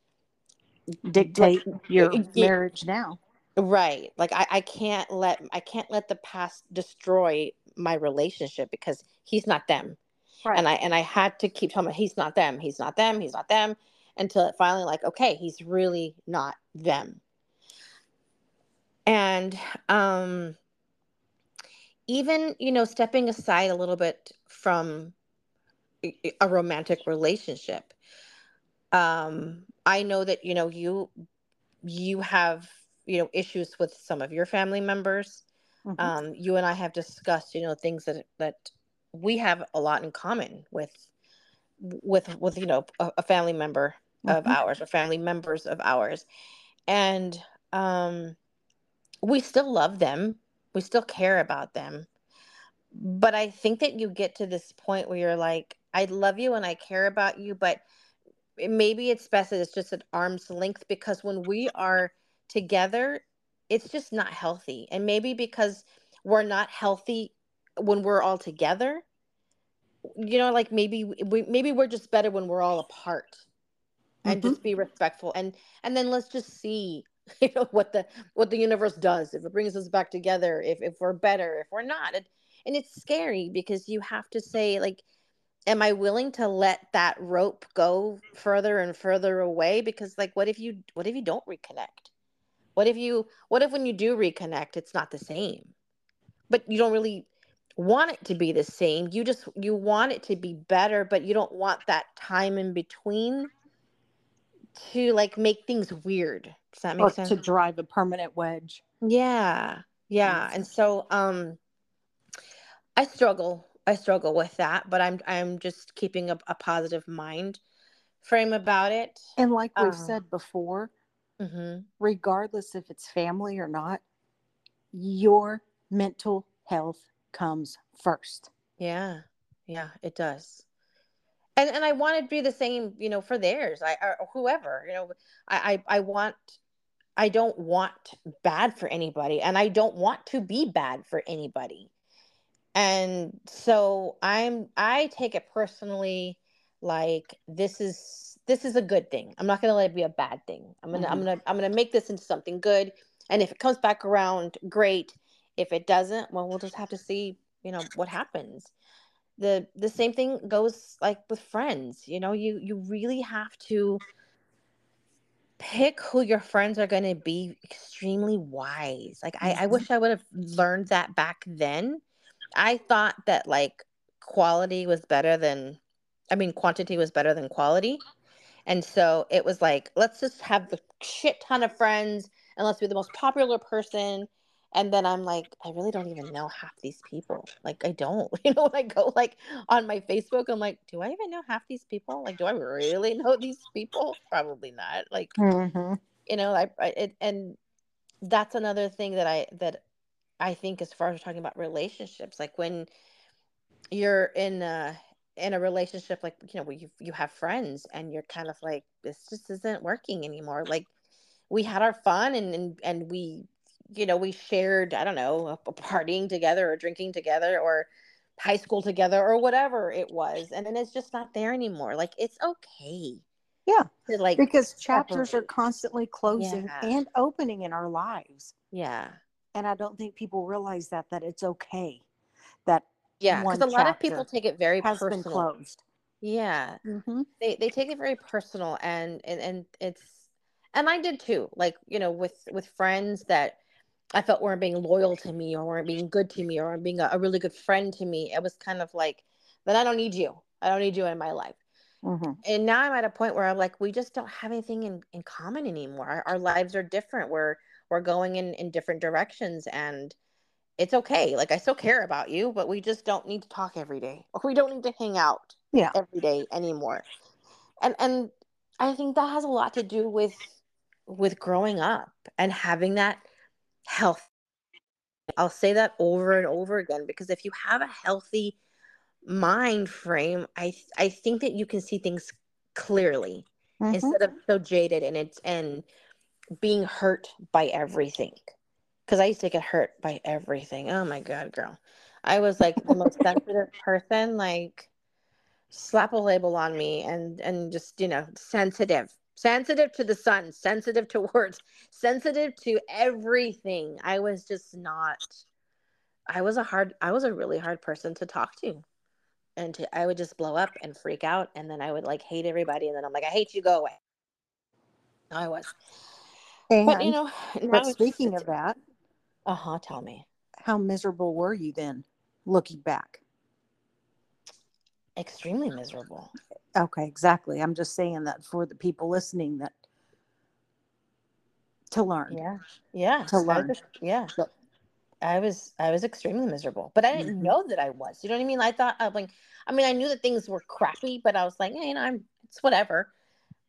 Speaker 2: dictate your marriage now.
Speaker 1: Right. Like I, I can't let i can't let the past destroy my relationship because he's not them. Right. And I and I had to keep telling him he's not them, he's not them, he's not them until it finally like okay, he's really not them. And um even, you know, stepping aside a little bit from a romantic relationship. Um I know that, you know, you you have, you know, issues with some of your family members Mm-hmm. Um, you and I have discussed, you know, things that that we have a lot in common with with with you know a, a family member mm-hmm. of ours or family members of ours, and um, we still love them. We still care about them. But I think that you get to this point where you're like, I love you and I care about you, but maybe it's best that it's just at arm's length because when we are together it's just not healthy. And maybe because we're not healthy when we're all together, you know, like maybe we maybe we're just better when we're all apart and mm-hmm. just be respectful and and then let's just see you know what the what the universe does if it brings us back together if if we're better if we're not and, and it's scary because you have to say like am i willing to let that rope go further and further away because like what if you what if you don't reconnect what if you what if when you do reconnect it's not the same? But you don't really want it to be the same. You just you want it to be better, but you don't want that time in between to like make things weird. Does that make or sense?
Speaker 2: To drive a permanent wedge.
Speaker 1: Yeah. Yeah. And so um I struggle. I struggle with that, but I'm I'm just keeping a, a positive mind frame about it.
Speaker 2: And like we've um, said before, mm-hmm. regardless if it's family or not, your mental health comes first.
Speaker 1: Yeah, yeah, it does. And and I want to be the same, you know, for theirs. I or whoever, you know, I I, I want. I don't want bad for anybody, and I don't want to be bad for anybody. And so I'm I take it personally like this is this is a good thing. I'm not going to let it be a bad thing. I'm going to mm-hmm. I'm going to I'm going to make this into something good. And if it comes back around, great. If it doesn't, well, we'll just have to see, you know, what happens. The the same thing goes like with friends. You know, you you really have to pick who your friends are going to be extremely wise. Like I, I mm-hmm. wish I would have learned that back then. I thought that like quality was better than I mean quantity was better than quality. And so it was like, let's just have the shit ton of friends and let's be the most popular person. And then i'm like i really don't even know half these people. Like i don't. You know when i go like on my facebook i'm like do i even know half these people? Like do i really know these people? Probably not. Like
Speaker 2: Mm-hmm.
Speaker 1: you know i, I it, and that's another thing that i that i think as far as talking about relationships like when you're in a in a relationship like you know where you you have friends and you're kind of like this just isn't working anymore like we had our fun and and, and we you know we shared i don't know a, a partying together or drinking together or high school together or whatever it was and then it's just not there anymore like it's okay
Speaker 2: Yeah,
Speaker 1: to like
Speaker 2: because chapters are constantly closing
Speaker 1: Yeah.
Speaker 2: and opening in our lives.
Speaker 1: yeah
Speaker 2: And I don't think people realize that that it's okay that
Speaker 1: yeah because a lot of people take it very
Speaker 2: has
Speaker 1: personal
Speaker 2: been closed.
Speaker 1: yeah
Speaker 2: Mm-hmm.
Speaker 1: they they take it very personal and and and it's and I did too like you know with with friends that I felt weren't being loyal to me or weren't being good to me or weren't being a, a really good friend to me it was kind of like then I don't need you I don't need you in my life
Speaker 2: Mm-hmm.
Speaker 1: and now I'm at a point where I'm like we just don't have anything in in common anymore our, our lives are different we're we're going in in different directions and it's okay like I still care about you but we just don't need to talk every day or we don't need to hang out
Speaker 2: Yeah.
Speaker 1: every day anymore and and i think that has a lot to do with with growing up and having that health i'll say that over and over again because if you have a healthy mind frame i i think that you can see things clearly
Speaker 2: Mm-hmm.
Speaker 1: instead of so jaded and it's and being hurt by everything because i used to get hurt by everything. Oh my god girl. I was like the most sensitive person like slap a label on me and and just you know sensitive sensitive to the sun sensitive to words sensitive to everything. I was just not i was a hard i was a really hard person to talk to and to, i would just blow up and freak out and then i would like hate everybody and then i'm like i hate you go away. I was.
Speaker 2: And
Speaker 1: but you know now
Speaker 2: but speaking of that,
Speaker 1: uh-huh tell me
Speaker 2: how miserable were you then, looking back?
Speaker 1: extremely miserable
Speaker 2: Okay, exactly. I'm just saying that for the people listening that to learn.
Speaker 1: yeah yeah
Speaker 2: To
Speaker 1: I was
Speaker 2: learn.
Speaker 1: yeah
Speaker 2: But-
Speaker 1: i was i was extremely miserable but i didn't
Speaker 2: Mhm.
Speaker 1: know that i was you know what i mean i thought i like i mean i knew that things were crappy but i was like hey, you know i'm it's whatever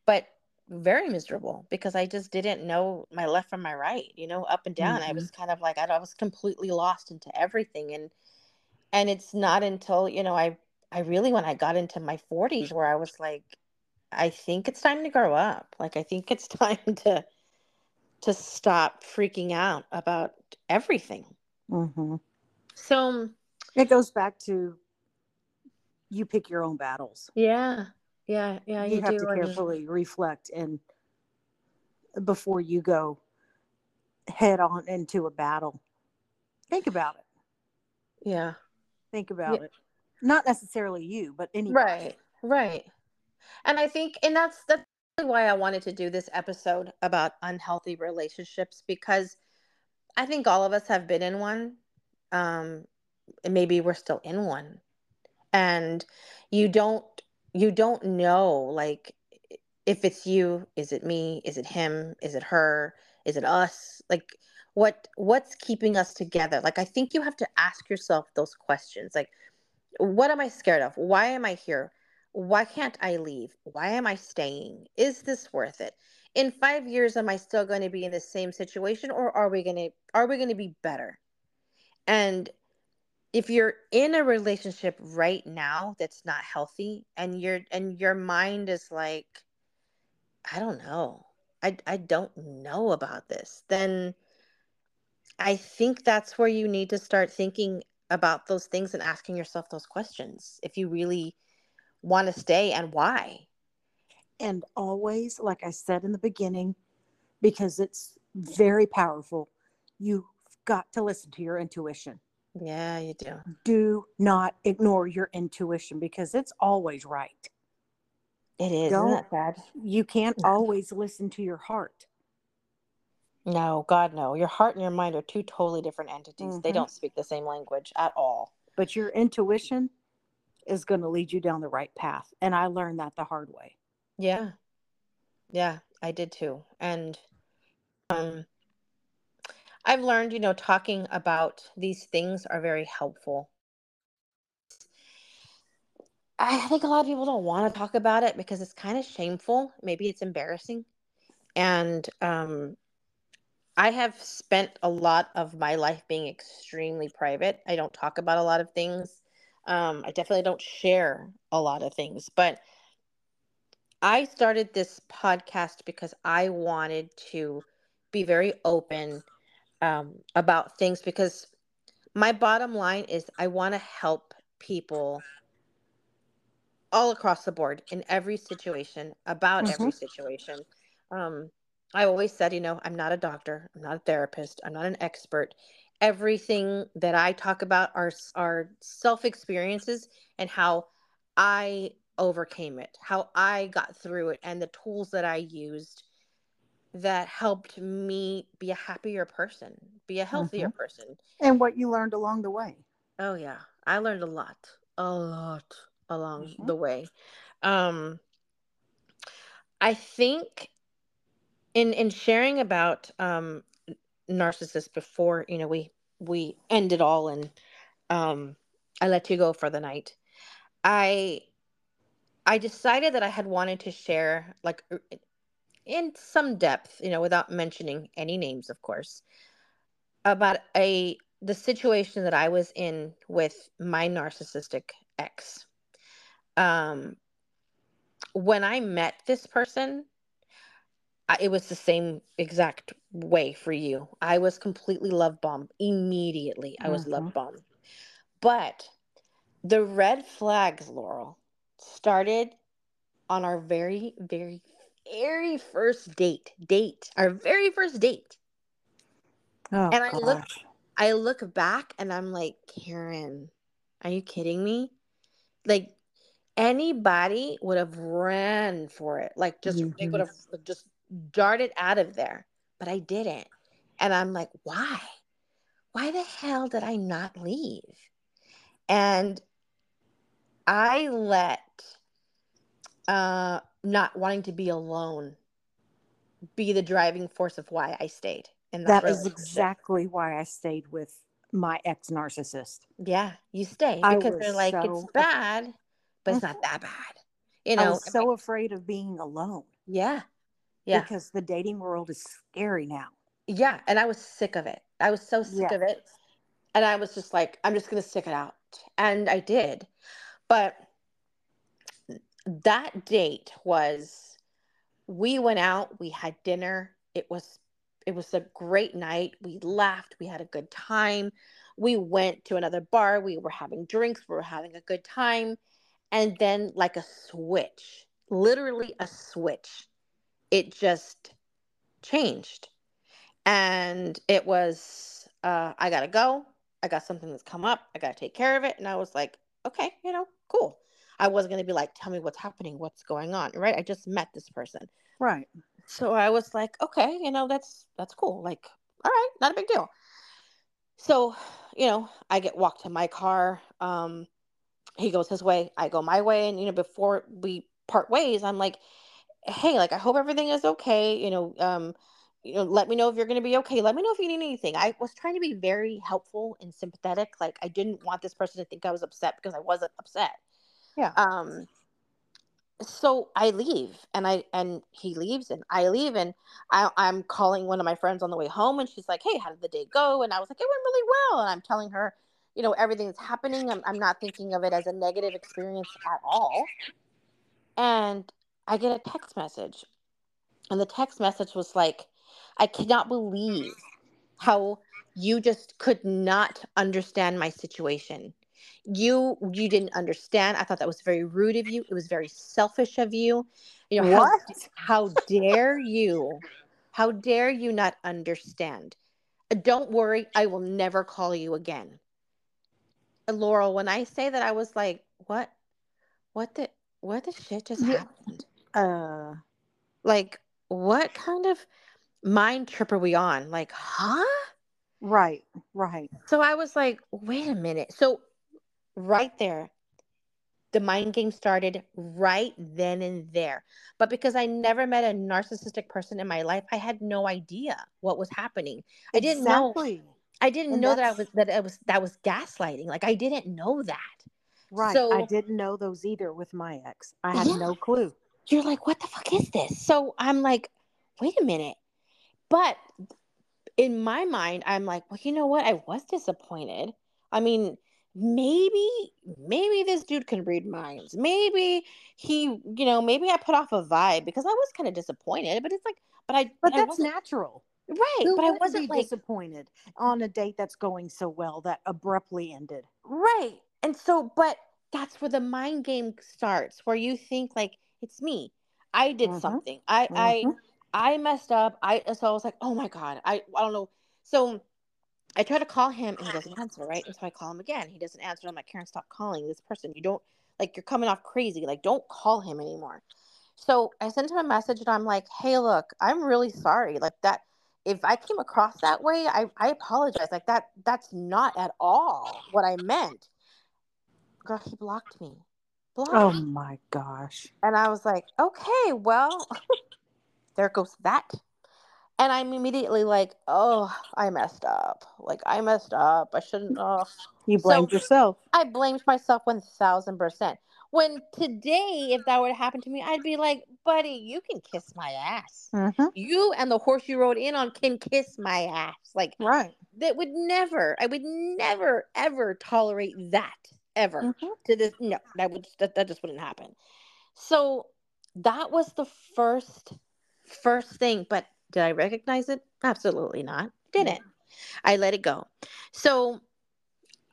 Speaker 1: but very miserable because i just didn't know my left from my right you know up and down i
Speaker 2: Mhm.
Speaker 1: was kind of like I, I was completely lost into everything and and it's not until you know i i really when i got into my 40s where i was like i think it's time to grow up like i think it's time to to stop freaking out about everything
Speaker 2: Mhm.
Speaker 1: so
Speaker 2: It goes back to you pick your own battles.
Speaker 1: yeah yeah yeah
Speaker 2: you,
Speaker 1: you,
Speaker 2: have to carefully reflect and before you go head on into a battle. Think about it.
Speaker 1: yeah
Speaker 2: Think about it. Not necessarily you, but anybody.
Speaker 1: right right and i think and that's that's why i wanted to do this episode about unhealthy relationships because i think all of us have been in one um and maybe we're still in one and you don't you don't know like if it's you is it me is it him is it her is it us? Like what what's keeping us together? Like i think you have to ask yourself those questions like what am i scared of? Why am i here? Why can't i leave? Why am i staying? Is this worth it? In 5 years am i still going to be in the same situation or are we going to are we going to be better? And if you're in a relationship right now that's not healthy and you're and your mind is like i don't know i i don't know about this then i think that's where you need to start thinking about those things and asking yourself those questions if you really want to stay and why
Speaker 2: And always, like I said in the beginning, because it's very powerful, you've got to listen to your intuition.
Speaker 1: Yeah you do
Speaker 2: Do not ignore your intuition because it's always right.
Speaker 1: it is
Speaker 2: Don't-
Speaker 1: isn't that sad
Speaker 2: You can't
Speaker 1: Yeah.
Speaker 2: always listen to your heart.
Speaker 1: no god no your heart and your mind are two totally different entities they
Speaker 2: Mhm.
Speaker 1: don't speak the same language at all
Speaker 2: but your intuition is going to lead you down the right path. And I learned that the hard way.
Speaker 1: I've learned, you know, talking about these things are very helpful. I think a lot of people don't want to talk about it because it's kind of shameful. Maybe it's embarrassing. And um, I have spent a lot of my life being extremely private. I don't talk about a lot of things. Um, I definitely don't share a lot of things. But I started this podcast because I wanted to be very open um, about things because my bottom line is I want to help people all across the board in every situation about
Speaker 2: Mhm.
Speaker 1: every situation um i always said you know i'm not a doctor i'm not a therapist i'm not an expert everything that i talk about are are self experiences and how i overcame it how i got through it and the tools that i used that helped me be a happier person be a healthier
Speaker 2: Mhm.
Speaker 1: person
Speaker 2: And what you learned along the way.
Speaker 1: oh yeah i learned a lot a lot along
Speaker 2: Mhm.
Speaker 1: the way um I think in in sharing about um narcissists before, you know, we we end it all and um I let you go for the night. I I decided that I had wanted to share like er, in some depth, you know, without mentioning any names, of course, about a the situation that I was in with my narcissistic ex. Um when I met this person, I, it was the same exact way for you. I was completely love bombed immediately. I was love
Speaker 2: Mhm.
Speaker 1: bombed. But the red flags, Laurel, started on our very, very, very first date. Date. Our very first date.
Speaker 2: Oh
Speaker 1: And I look. I look back and I'm like, Karyn, are you kidding me? Like anybody would have ran for it. Like just they would
Speaker 2: Mhm.
Speaker 1: have just darted out of there. But I didn't. And I'm like, why? Why the hell did I not leave? And I let uh not wanting to be alone be the driving force of why I stayed in that
Speaker 2: That is exactly why I stayed with my ex narcissist.
Speaker 1: Yeah, you stay
Speaker 2: I
Speaker 1: because they're like, it's
Speaker 2: so af-
Speaker 1: bad, but it's not that bad. You
Speaker 2: I
Speaker 1: know,
Speaker 2: was so afraid of being alone
Speaker 1: yeah, yeah.
Speaker 2: because the dating world is scary now.
Speaker 1: Yeah, and I was sick of it. I was so sick
Speaker 2: Yeah.
Speaker 1: of it. And I was just like, I'm just going to stick it out. And I did. But that date was we went out, we had dinner. It was it was a great night. We laughed, we had a good time. We went to another bar, we were having drinks, we were having a good time. And then like a switch, literally a switch. It just changed. and it was uh i gotta go i got something that's come up i gotta take care of it and i was like okay you know cool i wasn't gonna be like tell me what's happening what's going on right i just met this person
Speaker 2: Right.
Speaker 1: so i was like okay you know that's that's cool like all right not a big deal so you know i get walked to my car um he goes his way i go my way and you know before we part ways i'm like hey, like I hope everything is okay. You know, um, you know, let me know if you're gonna be okay. Let me know if you need anything. I was trying to be very helpful and sympathetic. Like I didn't want this person to think I was upset because I wasn't upset.
Speaker 2: Yeah.
Speaker 1: Um, so I leave and I and he leaves and I leave and I, I'm calling one of my friends on the way home and she's like, Hey, how did the day go? And I was like, It went really well. And I'm telling her, you know, everything that's happening. I'm, I'm not thinking of it as a negative experience at all. And I get a text message and the text message was like, I cannot believe how you just could not understand my situation. You you didn't understand. I thought that was very rude of you. It was very selfish of you. You know, how
Speaker 2: What?
Speaker 1: how dare you? How dare you not understand? Uh, Don't worry, I will never call you again. And Laurel, when I say that I was like, what what the what the shit just
Speaker 2: Yeah.
Speaker 1: happened?
Speaker 2: Uh.
Speaker 1: Like, what kind of mind trip are we on? Like, huh?
Speaker 2: Right. Right.
Speaker 1: So I was like, wait a minute. So right there, the mind game started right then and there. But because I never met a narcissistic person in my life, I had no idea what was happening. I didn't
Speaker 2: exactly.
Speaker 1: know I didn't
Speaker 2: And
Speaker 1: know that I was that it was that was gaslighting. Like I didn't know that.
Speaker 2: Right.
Speaker 1: So, I
Speaker 2: didn't know those either with my ex. I had
Speaker 1: Yeah.
Speaker 2: no clue.
Speaker 1: You're like, what the fuck is this? So I'm like, wait a minute. But in my mind, I'm like, well, you know what? I was disappointed. I mean, maybe, maybe this dude can read minds. Maybe he, you know, maybe I put off a vibe because I was kind of disappointed. But it's like, but I,
Speaker 2: But
Speaker 1: I
Speaker 2: that's natural.
Speaker 1: right.
Speaker 2: Who
Speaker 1: but I wasn't like
Speaker 2: disappointed on a date that's going so well that abruptly ended.
Speaker 1: Right. And so, but that's where the mind game starts, where you think like it's me. I did
Speaker 2: Mhm.
Speaker 1: something. I
Speaker 2: Mhm.
Speaker 1: I I messed up. I so I was like, oh my god. I I don't know. So I try to call him and he doesn't answer. Right. And so I call him again. He doesn't answer. I'm like, Karyn, stop calling this person. You don't like you're coming off crazy. Like, don't call him anymore. So I sent him a message and I'm like, hey, look, I'm really sorry. Like that. If I came across that way, I, I apologize. Like that, that's not at all what I meant girl, he blocked me. Oh blocked.
Speaker 2: Oh my gosh.
Speaker 1: And I was like, okay, well, there goes that. And I'm immediately like, oh, I messed up. Like, I messed up. I shouldn't. Oh.
Speaker 2: You blamed
Speaker 1: So-
Speaker 2: yourself.
Speaker 1: I blamed myself 1000%. When today, if that were to happen to me, I'd be like, buddy, you can kiss my ass.
Speaker 2: hmm
Speaker 1: You and the horse you rode in on can kiss my ass. Like,
Speaker 2: Right.
Speaker 1: that would never, I would never, ever tolerate that, ever
Speaker 2: Mhm.
Speaker 1: to this no that would that, that just wouldn't happen so that was the first first thing but did i recognize it? Absolutely not. Didn't. I let it go. So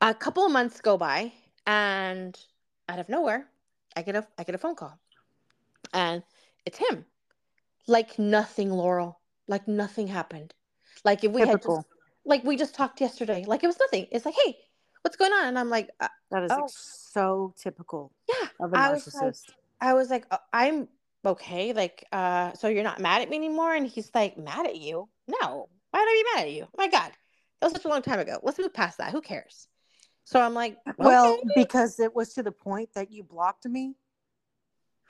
Speaker 1: a couple of months go by and out of nowhere i get a i get a phone call. And it's him. Like nothing laurel. Like nothing happened. Like if we had just like we just talked yesterday. Like it was nothing. It's like hey what's going on? And i'm like uh,
Speaker 2: That is
Speaker 1: Oh.
Speaker 2: so typical
Speaker 1: yeah.
Speaker 2: of a
Speaker 1: I was like-
Speaker 2: narcissist.
Speaker 1: I was like, "Uh, I'm okay. Like, uh, so you're not mad at me anymore? And he's like, mad at you? No. Why would I be mad at you? Oh my God. That was such a long time ago. Let's move past that. Who cares? So I'm like,
Speaker 2: well, because it was to the point that you blocked me.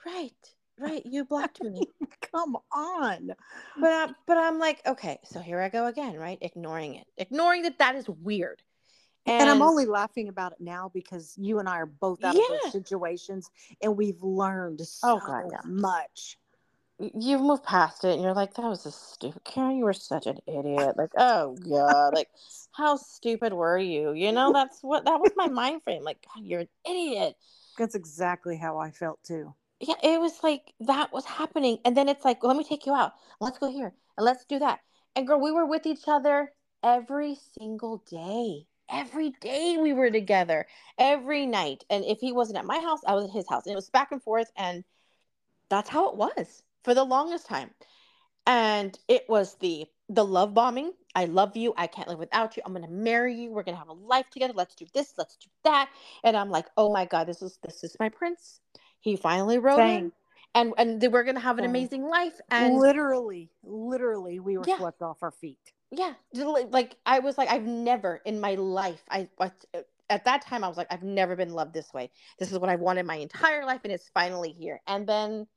Speaker 1: right, right. You blocked me.
Speaker 2: Come on.
Speaker 1: but, I, but I'm like, okay, so here I go again, right? Ignoring it. Ignoring that that is weird.
Speaker 2: And, I'm only laughing about it now because you and I are both out of those situations and we've learned
Speaker 1: Oh,
Speaker 2: so
Speaker 1: God, yeah.
Speaker 2: much.
Speaker 1: you've moved past it and you're like that was a stupid Karyn you were such an idiot. Like oh god. Like how stupid were you? You know that's what that was my mind frame. Like God, you're an idiot.
Speaker 2: That's exactly how I felt too.
Speaker 1: yeah it was like that was happening and then it's like let me take you out. Let's go here and let's do that. And girl we were with each other every single day every day we were together every night. And if he wasn't at my house i was at his house. And it was back and forth and that's how it was for the longest time. And it was the the love bombing. I love you. I can't live without you. I'm gonna marry you. We're gonna have a life together. Let's do this. Let's do that. And i'm like oh my god this is this is my prince. He finally wrote in and and we're gonna have an
Speaker 2: Same.
Speaker 1: amazing life. And
Speaker 2: literally, literally, we were
Speaker 1: Yeah.
Speaker 2: swept off our feet.
Speaker 1: Yeah like i was like i've never in my life i uh, at that time i was like i've never been loved this way. This is what i've wanted my entire life and it's finally here. And then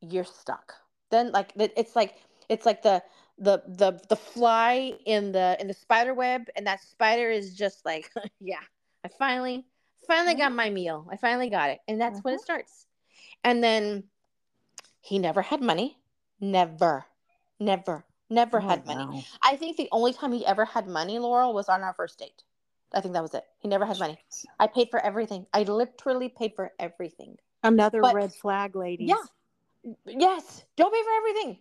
Speaker 1: you're stuck. Then like it's like it's like the the the the fly in the in the spider web and that spider is just like yeah i finally finally got my meal. I finally got it. And that's when it mm-hmm. starts. And then he never had money. Never. Never never had
Speaker 2: Oh,
Speaker 1: money
Speaker 2: wow.
Speaker 1: I think the only time he ever had money, Laurel, was on our first date. I think that was it. He never had money. I paid for everything. I literally paid for everything.
Speaker 2: Another
Speaker 1: But-
Speaker 2: red flag, ladies.
Speaker 1: Yeah. Yes. Don't pay for everything.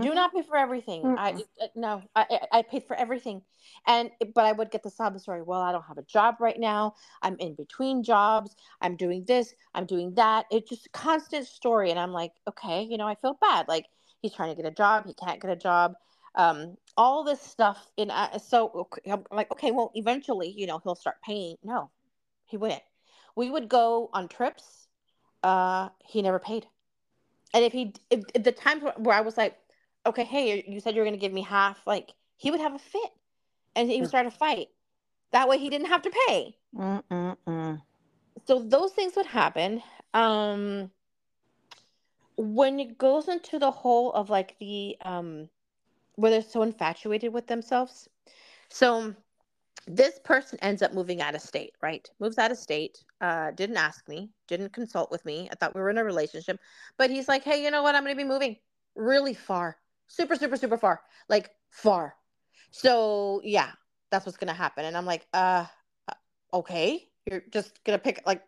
Speaker 1: Do
Speaker 2: Mhm.
Speaker 1: not pay for everything. I
Speaker 2: Mm-mm.
Speaker 1: uh, no. I, I I paid for everything, and but I would get the sob story. Well, I don't have a job right now. I'm in between jobs. I'm doing this. I'm doing that. It's just a constant story, and I'm like, okay, you know, I feel bad. Like he's trying to get a job. He can't get a job. Um, all this stuff. In uh, so I'm like, okay, well, eventually, you know, he'll start paying. No, he wouldn't. We would go on trips. Uh, he never paid. And if he, if, if the times where- where I was like, okay, hey, you said you were going to give me half, like he would have a fit and he would start a fight. That way he didn't have to pay.
Speaker 2: Mm-mm-mm.
Speaker 1: so those things would happen. Um, when it goes into the whole of like the um, where they're so infatuated with themselves. So this person ends up moving out of state, right? Moves out of state. Uh, didn't ask me, didn't consult with me. I thought we were in a relationship, but he's like, hey, you know what? I'm going to be moving really far, super, super, super far, like far. So yeah, that's what's going to happen. And I'm like, uh, uh okay, you're just going to pick like,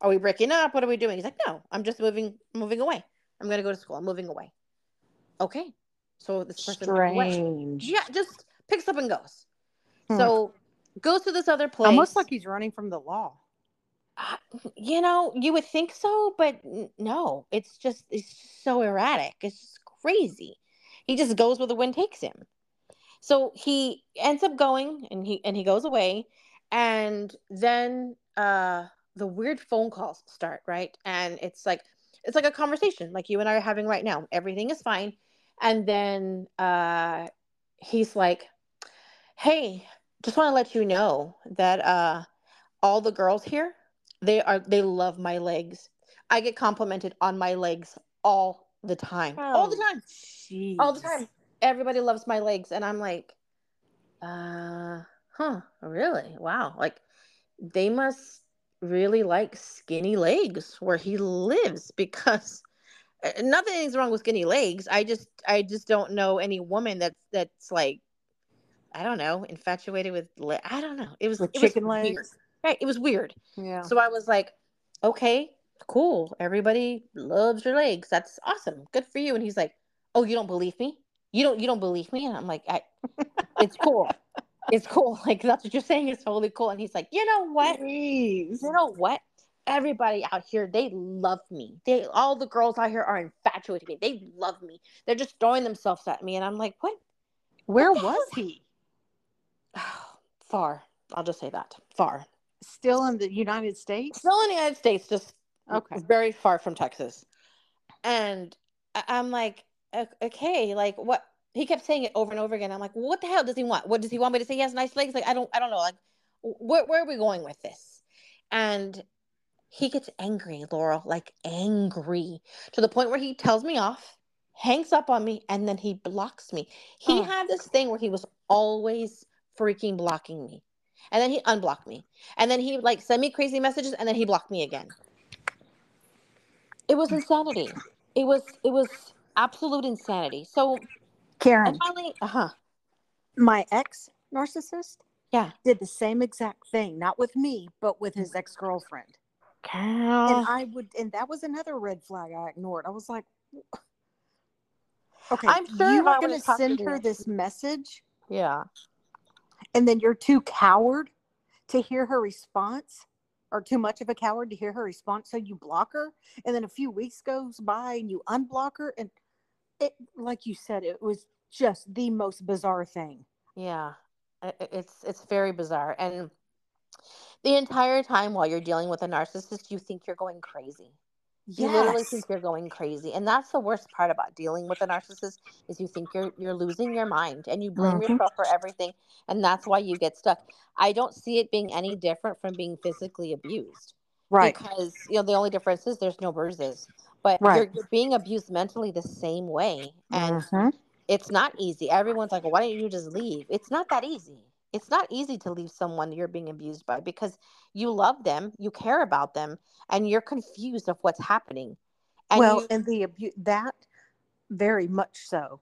Speaker 1: are we breaking up? What are we doing? He's like, no, I'm just moving, moving away. I'm going to go to school. I'm moving away. Okay. So this person,
Speaker 2: strange.
Speaker 1: Yeah, just picks up and goes. Hmm. So goes to this other place.
Speaker 2: Almost like he's running from the law.
Speaker 1: Uh, you know, you would think so, but no, it's just it's just so erratic. It's just crazy. He just goes where the wind takes him. So he ends up going and he and he goes away and then uh the weird phone calls start, right? And it's like it's like a conversation like you and I are having right now. Everything is fine. And then uh he's like, "Hey, just want to let you know that uh, all the girls here, they are they love my legs. I get complimented on my legs all the time, oh, all the time, geez. all the time. Everybody loves my legs, and I'm like, uh, huh, really? Wow, like they must really like skinny legs where he lives because uh, nothing's wrong with skinny legs. I just I just don't know any woman that's that's like I don't know, infatuated with le- I don't know. It was
Speaker 2: with
Speaker 1: it
Speaker 2: chicken
Speaker 1: was
Speaker 2: legs.
Speaker 1: Weird. Right, it was weird.
Speaker 2: Yeah.
Speaker 1: So I was like, okay, cool. Everybody loves your legs. That's awesome. Good for you. And he's like, oh, you don't believe me? You don't you don't believe me? And I'm like, I, it's cool. it's cool. Like that's what you're saying. It's totally cool. And he's like, you know what? You know what? Everybody out here, they love me. They all the girls out here are infatuated with me. They love me. They're just throwing themselves at me. And I'm like, what?
Speaker 2: Where what was he?
Speaker 1: far. I'll just say that far.
Speaker 2: Still in the United States.
Speaker 1: Still in the United States, just
Speaker 2: okay,
Speaker 1: very far from Texas. And I'm like, okay, like what? He kept saying it over and over again. I'm like, what the hell does he want? What does he want me to say? He has nice legs. Like I don't, I don't know. Like, where, where are we going with this? And he gets angry, Laurel, like angry to the point where he tells me off, hangs up on me, and then he blocks me. He oh. had this thing where he was always freaking blocking me. And then he unblocked me. And then he like sent me crazy messages and then he blocked me again. It was insanity. It was it was absolute insanity. So
Speaker 2: Karyn.
Speaker 1: finally, uh-huh.
Speaker 2: My ex narcissist
Speaker 1: yeah
Speaker 2: did the same exact thing, not with me, but with his ex-girlfriend.
Speaker 1: Girl.
Speaker 2: And I would and that was another red flag I ignored. I was like Okay,
Speaker 1: I'm sure
Speaker 2: you are going to send her this message.
Speaker 1: Yeah
Speaker 2: and then you're too coward to hear her response or too much of a coward to hear her response so you block her and then a few weeks goes by and you unblock her and it like you said it was just the most bizarre thing
Speaker 1: yeah it's it's very bizarre and the entire time while you're dealing with a narcissist you think you're going crazy Yes. You literally think you're going crazy. And that's the worst part about dealing with a narcissist is you think you're you're losing your mind and you blame mm-hmm. yourself for everything and that's why you get stuck. I don't see it being any different from being physically abused.
Speaker 2: Right.
Speaker 1: Because you know the only difference is there's no bruises. But right. you're, you're, being abused mentally the same way. And mm-hmm. it's not easy. Everyone's like, why don't you just leave? It's not that easy it's not easy to leave someone you're being abused by because you love them, you care about them, and you're confused of what's happening.
Speaker 2: And well, you, and the abuse that very much so.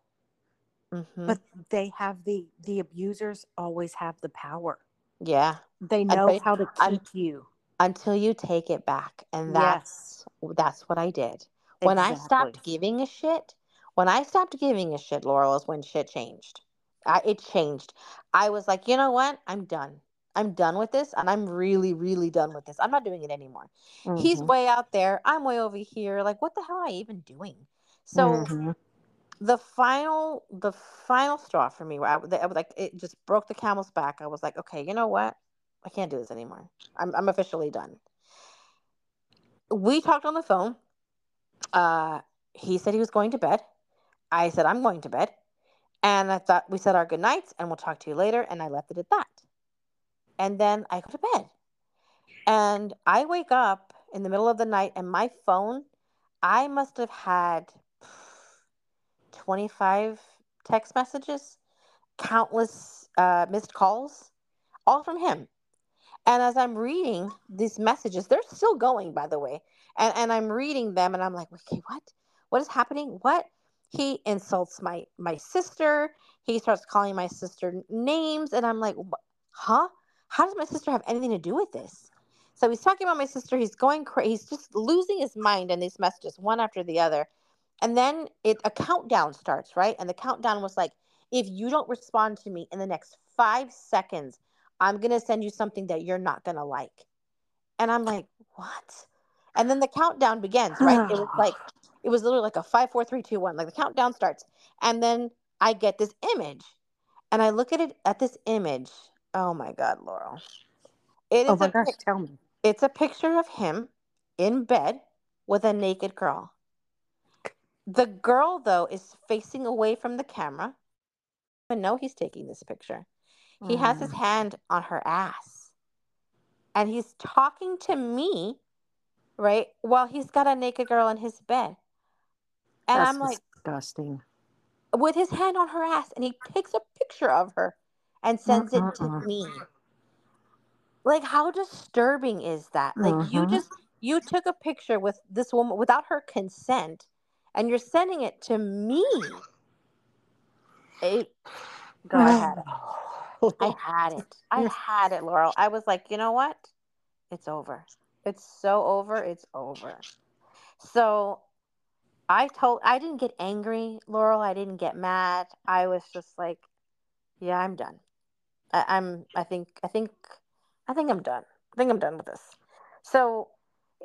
Speaker 2: Mm-hmm. But they have the the abusers always have the power.
Speaker 1: Yeah,
Speaker 2: they know they, how to keep you
Speaker 1: until you take it back, and that's yes. that's what I did. When. I stopped giving a shit, when I stopped giving a shit, Laurel, is when shit changed. I, it changed. I was like, you know what? I'm done. I'm done with this, and I'm really, really done with this. I'm not doing it anymore. Mm-hmm. He's way out there. I'm way over here. Like, what the hell am I even doing? So, mm-hmm. the final, the final straw for me, where I, I was like, it just broke the camel's back. I was like, okay, you know what? I can't do this anymore. I'm, I'm officially done. We talked on the phone. Uh, he said he was going to bed. I said I'm going to bed. And I thought we said our good nights and we'll talk to you later. And I left it at that. And then I go to bed. And I wake up in the middle of the night and my phone, I must have had 25 text messages, countless uh, missed calls, all from him. And as I'm reading these messages, they're still going, by the way. And, and I'm reading them and I'm like, okay, what? What is happening? What? He insults my my sister. He starts calling my sister names. And I'm like, huh? How does my sister have anything to do with this? So he's talking about my sister. He's going crazy. He's just losing his mind in these messages, one after the other. And then it a countdown starts, right? And the countdown was like, if you don't respond to me in the next five seconds, I'm gonna send you something that you're not gonna like. And I'm like, what? And then the countdown begins, right? it was like it was literally like a five, four, three, two, one. Like the countdown starts. And then I get this image. And I look at it at this image. Oh my God, Laurel. It oh is
Speaker 2: Oh my
Speaker 1: a
Speaker 2: gosh, tell me.
Speaker 1: it's a picture of him in bed with a naked girl. The girl, though, is facing away from the camera. I know he's taking this picture. He has his
Speaker 2: Mm.
Speaker 1: hand on her ass. And he's talking to me, right? While he's got a naked girl in his bed. And
Speaker 2: That's
Speaker 1: I'm like,
Speaker 2: disgusting.
Speaker 1: with his hand on her ass, and he takes a picture of her and sends it to me. Like, how disturbing is that? Like, you
Speaker 2: Mhm.
Speaker 1: just you took a picture with this woman without her consent, and you're sending it to me. It, girl, I had it. I had it. I had it, Laurel. I was like, you know what? It's over. It's so over. It's over. So I told I didn't get angry, Laurel. I didn't get mad. I was just like, yeah, I'm done. I, I'm I think I think I think I'm done. I think I'm done with this. So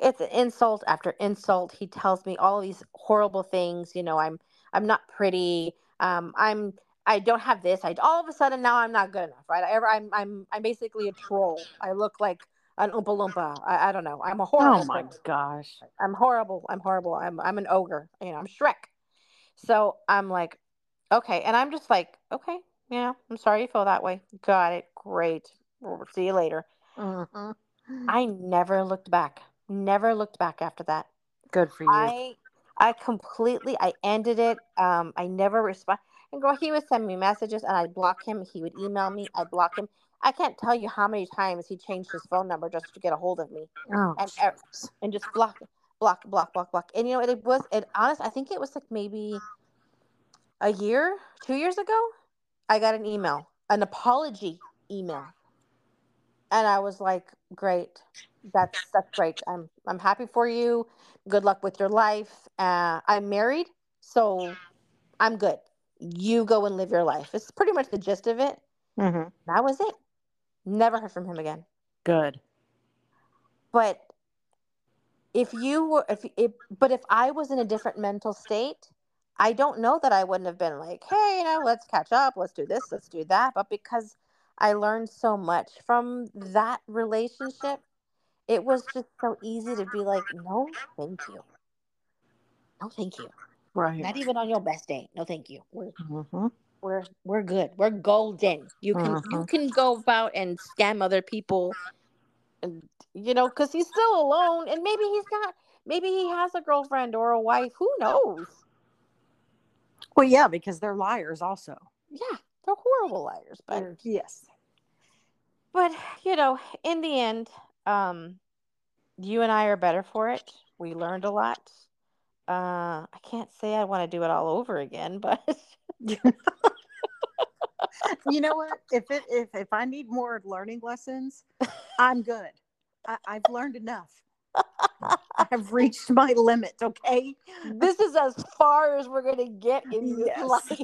Speaker 1: it's insult after insult. He tells me all these horrible things. You know, I'm I'm not pretty. Um, I'm I don't have this. I all of a sudden now I'm not good enough, right? I, ever I'm I'm I'm basically a troll. I look like an oompa loompa. I, I don't know. I'm a horrible.
Speaker 2: Oh my
Speaker 1: person.
Speaker 2: gosh.
Speaker 1: I'm horrible. I'm horrible. I'm I'm an ogre. You know, I'm Shrek. So I'm like, okay, and I'm just like, okay, yeah, I'm sorry you feel that way. Got it. Great. We'll see you later.
Speaker 2: Mhm.
Speaker 1: I never looked back. Never looked back after that.
Speaker 2: Good for you.
Speaker 1: I I completely I ended it. Um, I never respond. And girl, he would send me messages, and I'd block him. He would email me. I'd block him. I can't tell you how many times he changed his phone number just to get a hold of me.
Speaker 2: oh,
Speaker 1: and er- and just block, block, block, block, block. And you know, it was it honest. I think it was like maybe a year, two years ago. I got an email, an apology email, and I was like, "Great, that's that's great. I'm I'm happy for you. Good luck with your life. Uh, I'm married, so I'm good. You go and live your life." It's pretty much the gist of it.
Speaker 2: Mhm.
Speaker 1: That was it. Never heard from him again.
Speaker 2: good.
Speaker 1: but if you were if, if but if i was in a different mental state i don't know that i wouldn't have been like hey you know let's catch up let's do this let's do that but because i learned so much from that relationship it was just so easy to be like no thank you no thank you
Speaker 2: Right.
Speaker 1: not even on your best day no thank you we're
Speaker 2: Mhm.
Speaker 1: we're we're good we're golden you can you
Speaker 2: Mhm.
Speaker 1: can go about and scam other people and you know because he's still alone and maybe he's not maybe he has a girlfriend or a wife who knows
Speaker 2: Well, yeah, because they're liars also.
Speaker 1: yeah they're horrible liars but
Speaker 2: yes.
Speaker 1: but you know in the end um you and i are better for it we learned a lot uh i can't say i want to do it all over again but
Speaker 2: you know what? If it if if I need more learning lessons, I'm good. I, I've learned enough. I've reached my limit. Okay.
Speaker 1: this is as far as we're gonna get in this
Speaker 2: Yes.
Speaker 1: life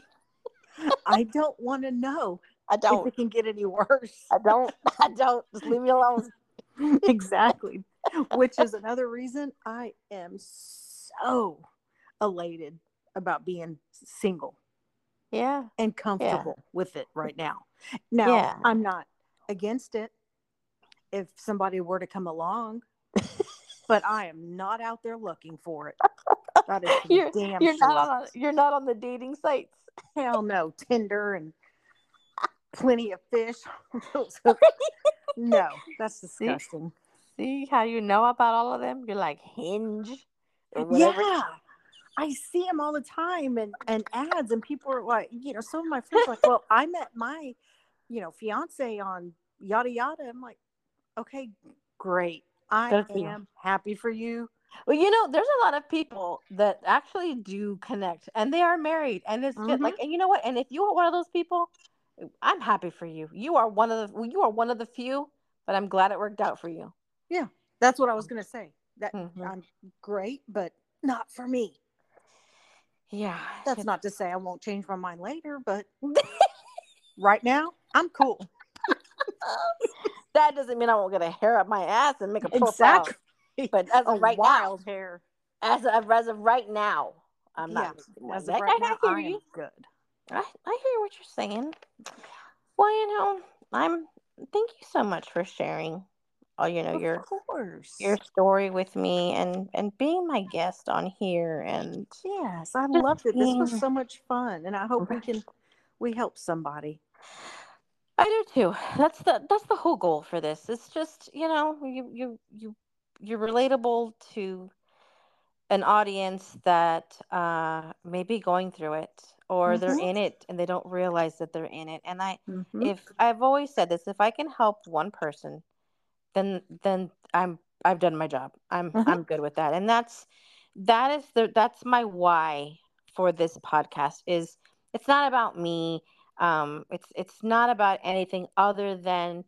Speaker 2: I don't want to know
Speaker 1: i don't
Speaker 2: it can get any worse.
Speaker 1: i don't i don't just leave me alone
Speaker 2: exactly. Which is another reason I am so elated about being single
Speaker 1: yeah
Speaker 2: and comfortable with it right now. Now,
Speaker 1: Yeah.
Speaker 2: I'm not against it if somebody were to come along, but I am not out there looking for it. That is
Speaker 1: You're-
Speaker 2: damn
Speaker 1: you're
Speaker 2: sure.
Speaker 1: not on you're not on the dating sites
Speaker 2: Hell no, Tinder and plenty of fish. no, that's disgusting.
Speaker 1: see how you know about all of them? You're like Hinge or whatever.
Speaker 2: Yeah. I see them all the time and, and ads, and people are like, you know, some of my friends are like, well, I met my, you know, fiance on yada yada. I'm like, okay, great. I
Speaker 1: you.
Speaker 2: am happy for you.
Speaker 1: Well, you know, there's a lot of people that actually do connect and they are married and it's good.
Speaker 2: Mhm.
Speaker 1: Like, and you know what? And if you are one of those people, I'm happy for you. You are one of the well, you are one of the few, but I'm glad it worked out for you. Yeah.
Speaker 2: That's what I was going to say. That
Speaker 1: Mhm.
Speaker 2: I'm great, but not for me.
Speaker 1: Yeah.
Speaker 2: That's not to say I won't change my mind later, but right now I'm cool.
Speaker 1: that doesn't mean I won't get a hair up my ass and make a profile.
Speaker 2: Exactly.
Speaker 1: But as
Speaker 2: A
Speaker 1: of right
Speaker 2: wild hair.
Speaker 1: now, as of, as of right now, I'm
Speaker 2: Yeah,
Speaker 1: not.
Speaker 2: As of right
Speaker 1: I,
Speaker 2: now,
Speaker 1: I
Speaker 2: I
Speaker 1: hear you.
Speaker 2: good.
Speaker 1: I, I hear what you're saying. Well, you know, I'm. Thank you so much for sharing. All you know,
Speaker 2: Of
Speaker 1: your
Speaker 2: course.
Speaker 1: your story with me and and being my guest on here and
Speaker 2: Yes, I loved it. This was so much fun, and I hope we can we help somebody.
Speaker 1: I do too. That's the that's the whole goal for this. It's just, you know, you you you you're relatable to an audience that uh may be going through it or they're
Speaker 2: Mhm.
Speaker 1: in it and they don't realize that they're in it. And I
Speaker 2: Mhm.
Speaker 1: if I've always said this, if I can help one person, then then I'm I've done my job. I'm
Speaker 2: Mhm.
Speaker 1: I'm good with that. And that's that is the that's my why for this podcast is it's not about me. Um it's it's not about anything other than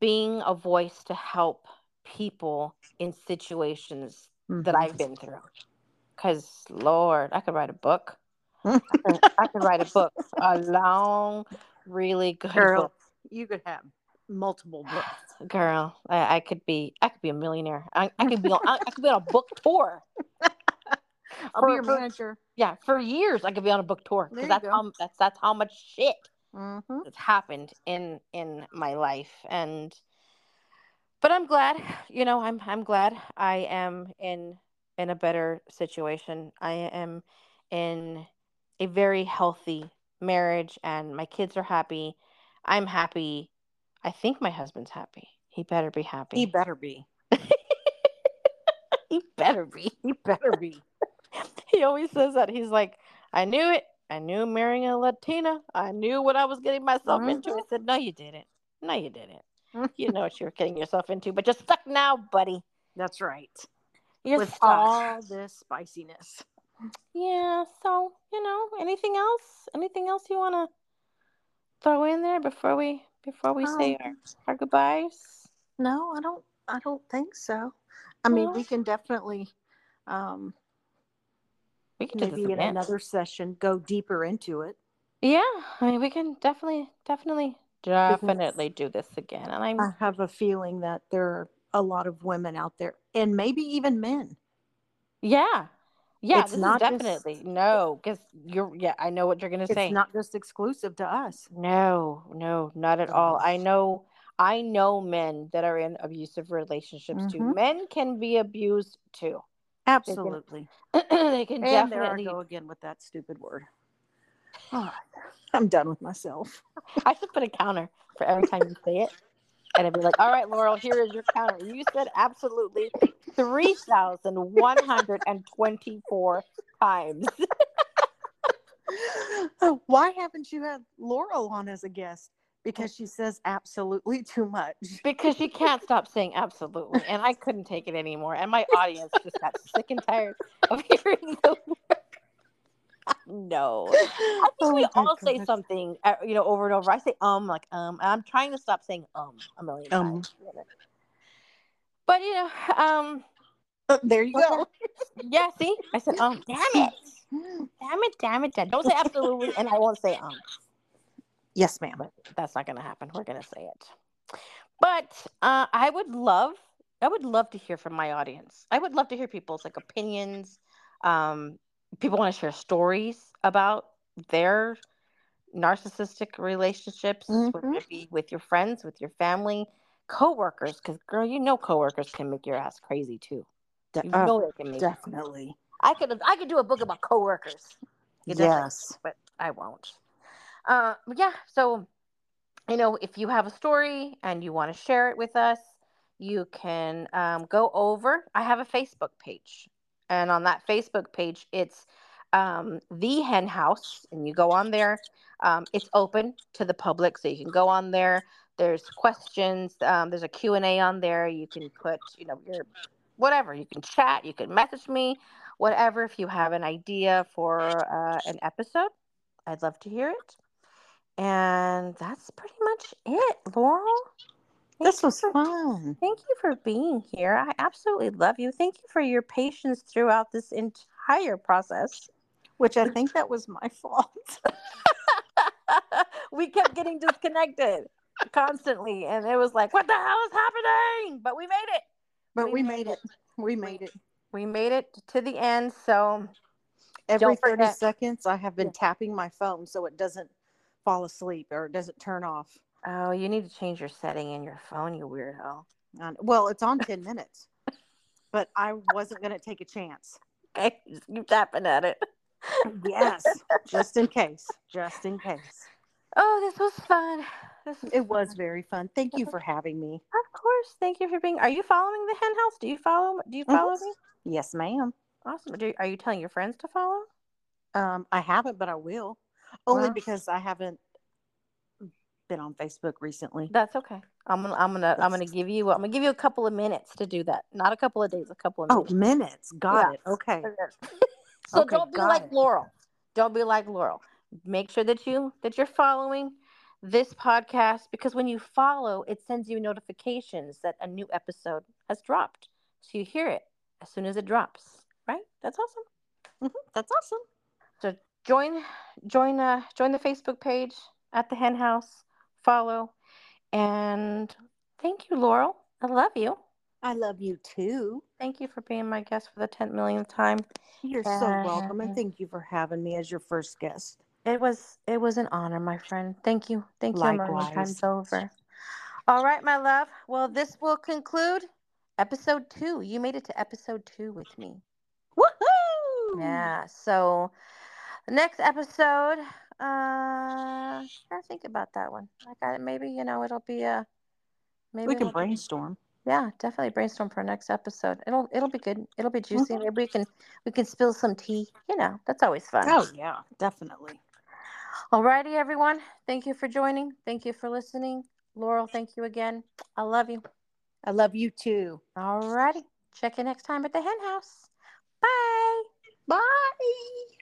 Speaker 1: being a voice to help people in situations that
Speaker 2: Mhm.
Speaker 1: I've been through. Cause Lord, I could write a book. I could, I could write a book, a long, really good
Speaker 2: Girl,
Speaker 1: book.
Speaker 2: you could have multiple books.
Speaker 1: Girl, I, I could be, I could be a millionaire. I, I could be, on, I, I could be on a book tour.
Speaker 2: I'll
Speaker 1: For-
Speaker 2: be your manager.
Speaker 1: Yeah, for years I could be on a book tour because that's
Speaker 2: go.
Speaker 1: how that's that's how much shit
Speaker 2: Mm-hmm.
Speaker 1: that's happened in in my life and. But I'm glad, you know, I'm I'm glad I am in in a better situation. I am in a very healthy marriage and my kids are happy. I'm happy. I think my husband's happy. He better be happy.
Speaker 2: He better be.
Speaker 1: he better be.
Speaker 2: He better be.
Speaker 1: He always says that. He's like, I knew it. I knew marrying a Latina. I knew what I was getting myself into. I mm-hmm. said, No, you didn't. No, you didn't. Mm-hmm. you know what you were getting yourself into, but you're stuck now, buddy.
Speaker 2: That's right.
Speaker 1: You're
Speaker 2: With
Speaker 1: stuck.
Speaker 2: all this spiciness.
Speaker 1: Yeah. So you know, anything else? Anything else you want to throw in there before we before we say
Speaker 2: Um,
Speaker 1: our, our goodbyes?
Speaker 2: No, I don't. I don't think so. I mean, we can definitely, um,
Speaker 1: We can do
Speaker 2: maybe
Speaker 1: this
Speaker 2: in
Speaker 1: again.
Speaker 2: another session go deeper into it.
Speaker 1: Yeah, I mean, we can definitely, definitely, definitely do this again. And I'm
Speaker 2: I have a feeling that there are a lot of women out there, and maybe even men.
Speaker 1: Yeah. Yeah,
Speaker 2: It's not
Speaker 1: is
Speaker 2: just-
Speaker 1: definitely no, because you're yeah, I know what you're gonna say.
Speaker 2: It's not just exclusive to us.
Speaker 1: no, no, not at all. I know I know men that are in abusive relationships too.
Speaker 2: Mhm.
Speaker 1: Men can be abused too.
Speaker 2: Absolutely.
Speaker 1: they can
Speaker 2: And there I
Speaker 1: definitely
Speaker 2: go again with that stupid word. All right. I'm done with myself.
Speaker 1: I should put a counter for every time you say it. And I'd be like, all right, Laurel, here is your counter. You said absolutely 3,124 times.
Speaker 2: Oh, Why haven't you had Laurel on as a guest? Because she says absolutely too much.
Speaker 1: because she can't stop saying absolutely and i couldn't take it anymore and my audience just got sick and tired of hearing the word no i think we
Speaker 2: Oh my
Speaker 1: all say something uh, you know over and over i say um like um and i'm trying to stop saying um a million
Speaker 2: Um.
Speaker 1: times but you know um
Speaker 2: Uh, there you go.
Speaker 1: yeah see i said um damn it damn it damn it damn. don't say absolutely and i won't say um
Speaker 2: Yes, ma'am.
Speaker 1: but that's not going to happen. We're going to say it. But uh, I would love, I would love to hear from my audience. I would love to hear people's like opinions. Um, people want to share stories about their narcissistic relationships, whether
Speaker 2: Mhm.
Speaker 1: it be with your friends, with your family, coworkers. Because girl, you know coworkers can make your ass crazy too.
Speaker 2: De-
Speaker 1: You
Speaker 2: uh,
Speaker 1: know they can make.
Speaker 2: definitely.
Speaker 1: I could, I could do a book about coworkers.
Speaker 2: Yes.
Speaker 1: but I won't. Uh, yeah, so you know, if you have a story and you want to share it with us, you can um, go over. I have a Facebook page, and on that Facebook page, it's um, the Hen House, and you go on there. Um, it's open to the public, so you can go on there. There's questions. Um, there's a Q and A on there. You can put, you know, your whatever. You can chat. You can message me, whatever. If you have an idea for uh, an episode, I'd love to hear it. And that's pretty much it, Laurel. Thank
Speaker 2: This was
Speaker 1: for-
Speaker 2: fun.
Speaker 1: Thank you for being here. I absolutely love you. Thank you for your patience throughout this entire process.
Speaker 2: Which I think that was my fault.
Speaker 1: we kept getting disconnected constantly, and it was like, what the hell is happening? But we made it.
Speaker 2: But
Speaker 1: We
Speaker 2: we,
Speaker 1: made
Speaker 2: made it. We made it.
Speaker 1: We made it to the end. So,
Speaker 2: Every
Speaker 1: Don't
Speaker 2: 30 seconds, I have been
Speaker 1: Yeah.
Speaker 2: tapping my phone so it doesn't fall asleep or it doesn't turn off.
Speaker 1: Oh, you need to change your setting in your phone, you weirdo.
Speaker 2: And, well, it's on 10 minutes, but I wasn't going to take a chance.
Speaker 1: Okay, just keep tapping at it.
Speaker 2: Yes, just in case. Just in case.
Speaker 1: Oh, this was fun. This was
Speaker 2: It was very fun. Thank you for having me.
Speaker 1: Of course. Thank you for being. Are you following the Hen House? Do you follow? Do you follow me?
Speaker 2: Yes, ma'am.
Speaker 1: Awesome. Do, are you telling your friends to follow?
Speaker 2: Um, I haven't, but I will. Only
Speaker 1: Wow.
Speaker 2: because I haven't been on Facebook recently.
Speaker 1: That's okay. I'm gonna. I'm gonna. I'm gonna give you. I'm gonna give you a couple of minutes to do that. Not a couple of days. A couple of
Speaker 2: Oh,
Speaker 1: minutes.
Speaker 2: minutes. Got
Speaker 1: Yeah.
Speaker 2: it. Okay.
Speaker 1: so
Speaker 2: Okay,
Speaker 1: don't be like
Speaker 2: it.
Speaker 1: Laurel. Don't be like Laurel. Make sure that you that you're following this podcast because when you follow, it sends you notifications that a new episode has dropped. So you hear it as soon as it drops. Right? That's awesome.
Speaker 2: Mhm, That's awesome.
Speaker 1: So join join uh join the Facebook page at the Hen House. Follow and thank you, Laurel. I love you.
Speaker 2: I love you too.
Speaker 1: Thank you for being my guest for the 10 millionth time.
Speaker 2: You're so welcome, and thank you for having me as your first guest.
Speaker 1: It was it was an honor, my friend. Thank you. Thank you
Speaker 2: Likewise.
Speaker 1: times over. All right, my love. Well, this will conclude episode two. You made it to episode two with me.
Speaker 2: Woohoo!
Speaker 1: Yeah. So the next episode, uh I think about that one. I got it. Maybe, you know, it'll be a maybe
Speaker 2: We can brainstorm.
Speaker 1: Yeah, definitely brainstorm for next episode. It'll it'll be good. It'll be juicy. Maybe we can we can spill some tea. You know, that's always fun.
Speaker 2: Oh yeah, definitely.
Speaker 1: Alrighty, everyone. Thank you for joining. Thank you for listening. Laurel, thank you again. I love you.
Speaker 2: I love you too.
Speaker 1: Alrighty. Check you next time at the hen house. Bye.
Speaker 2: Bye.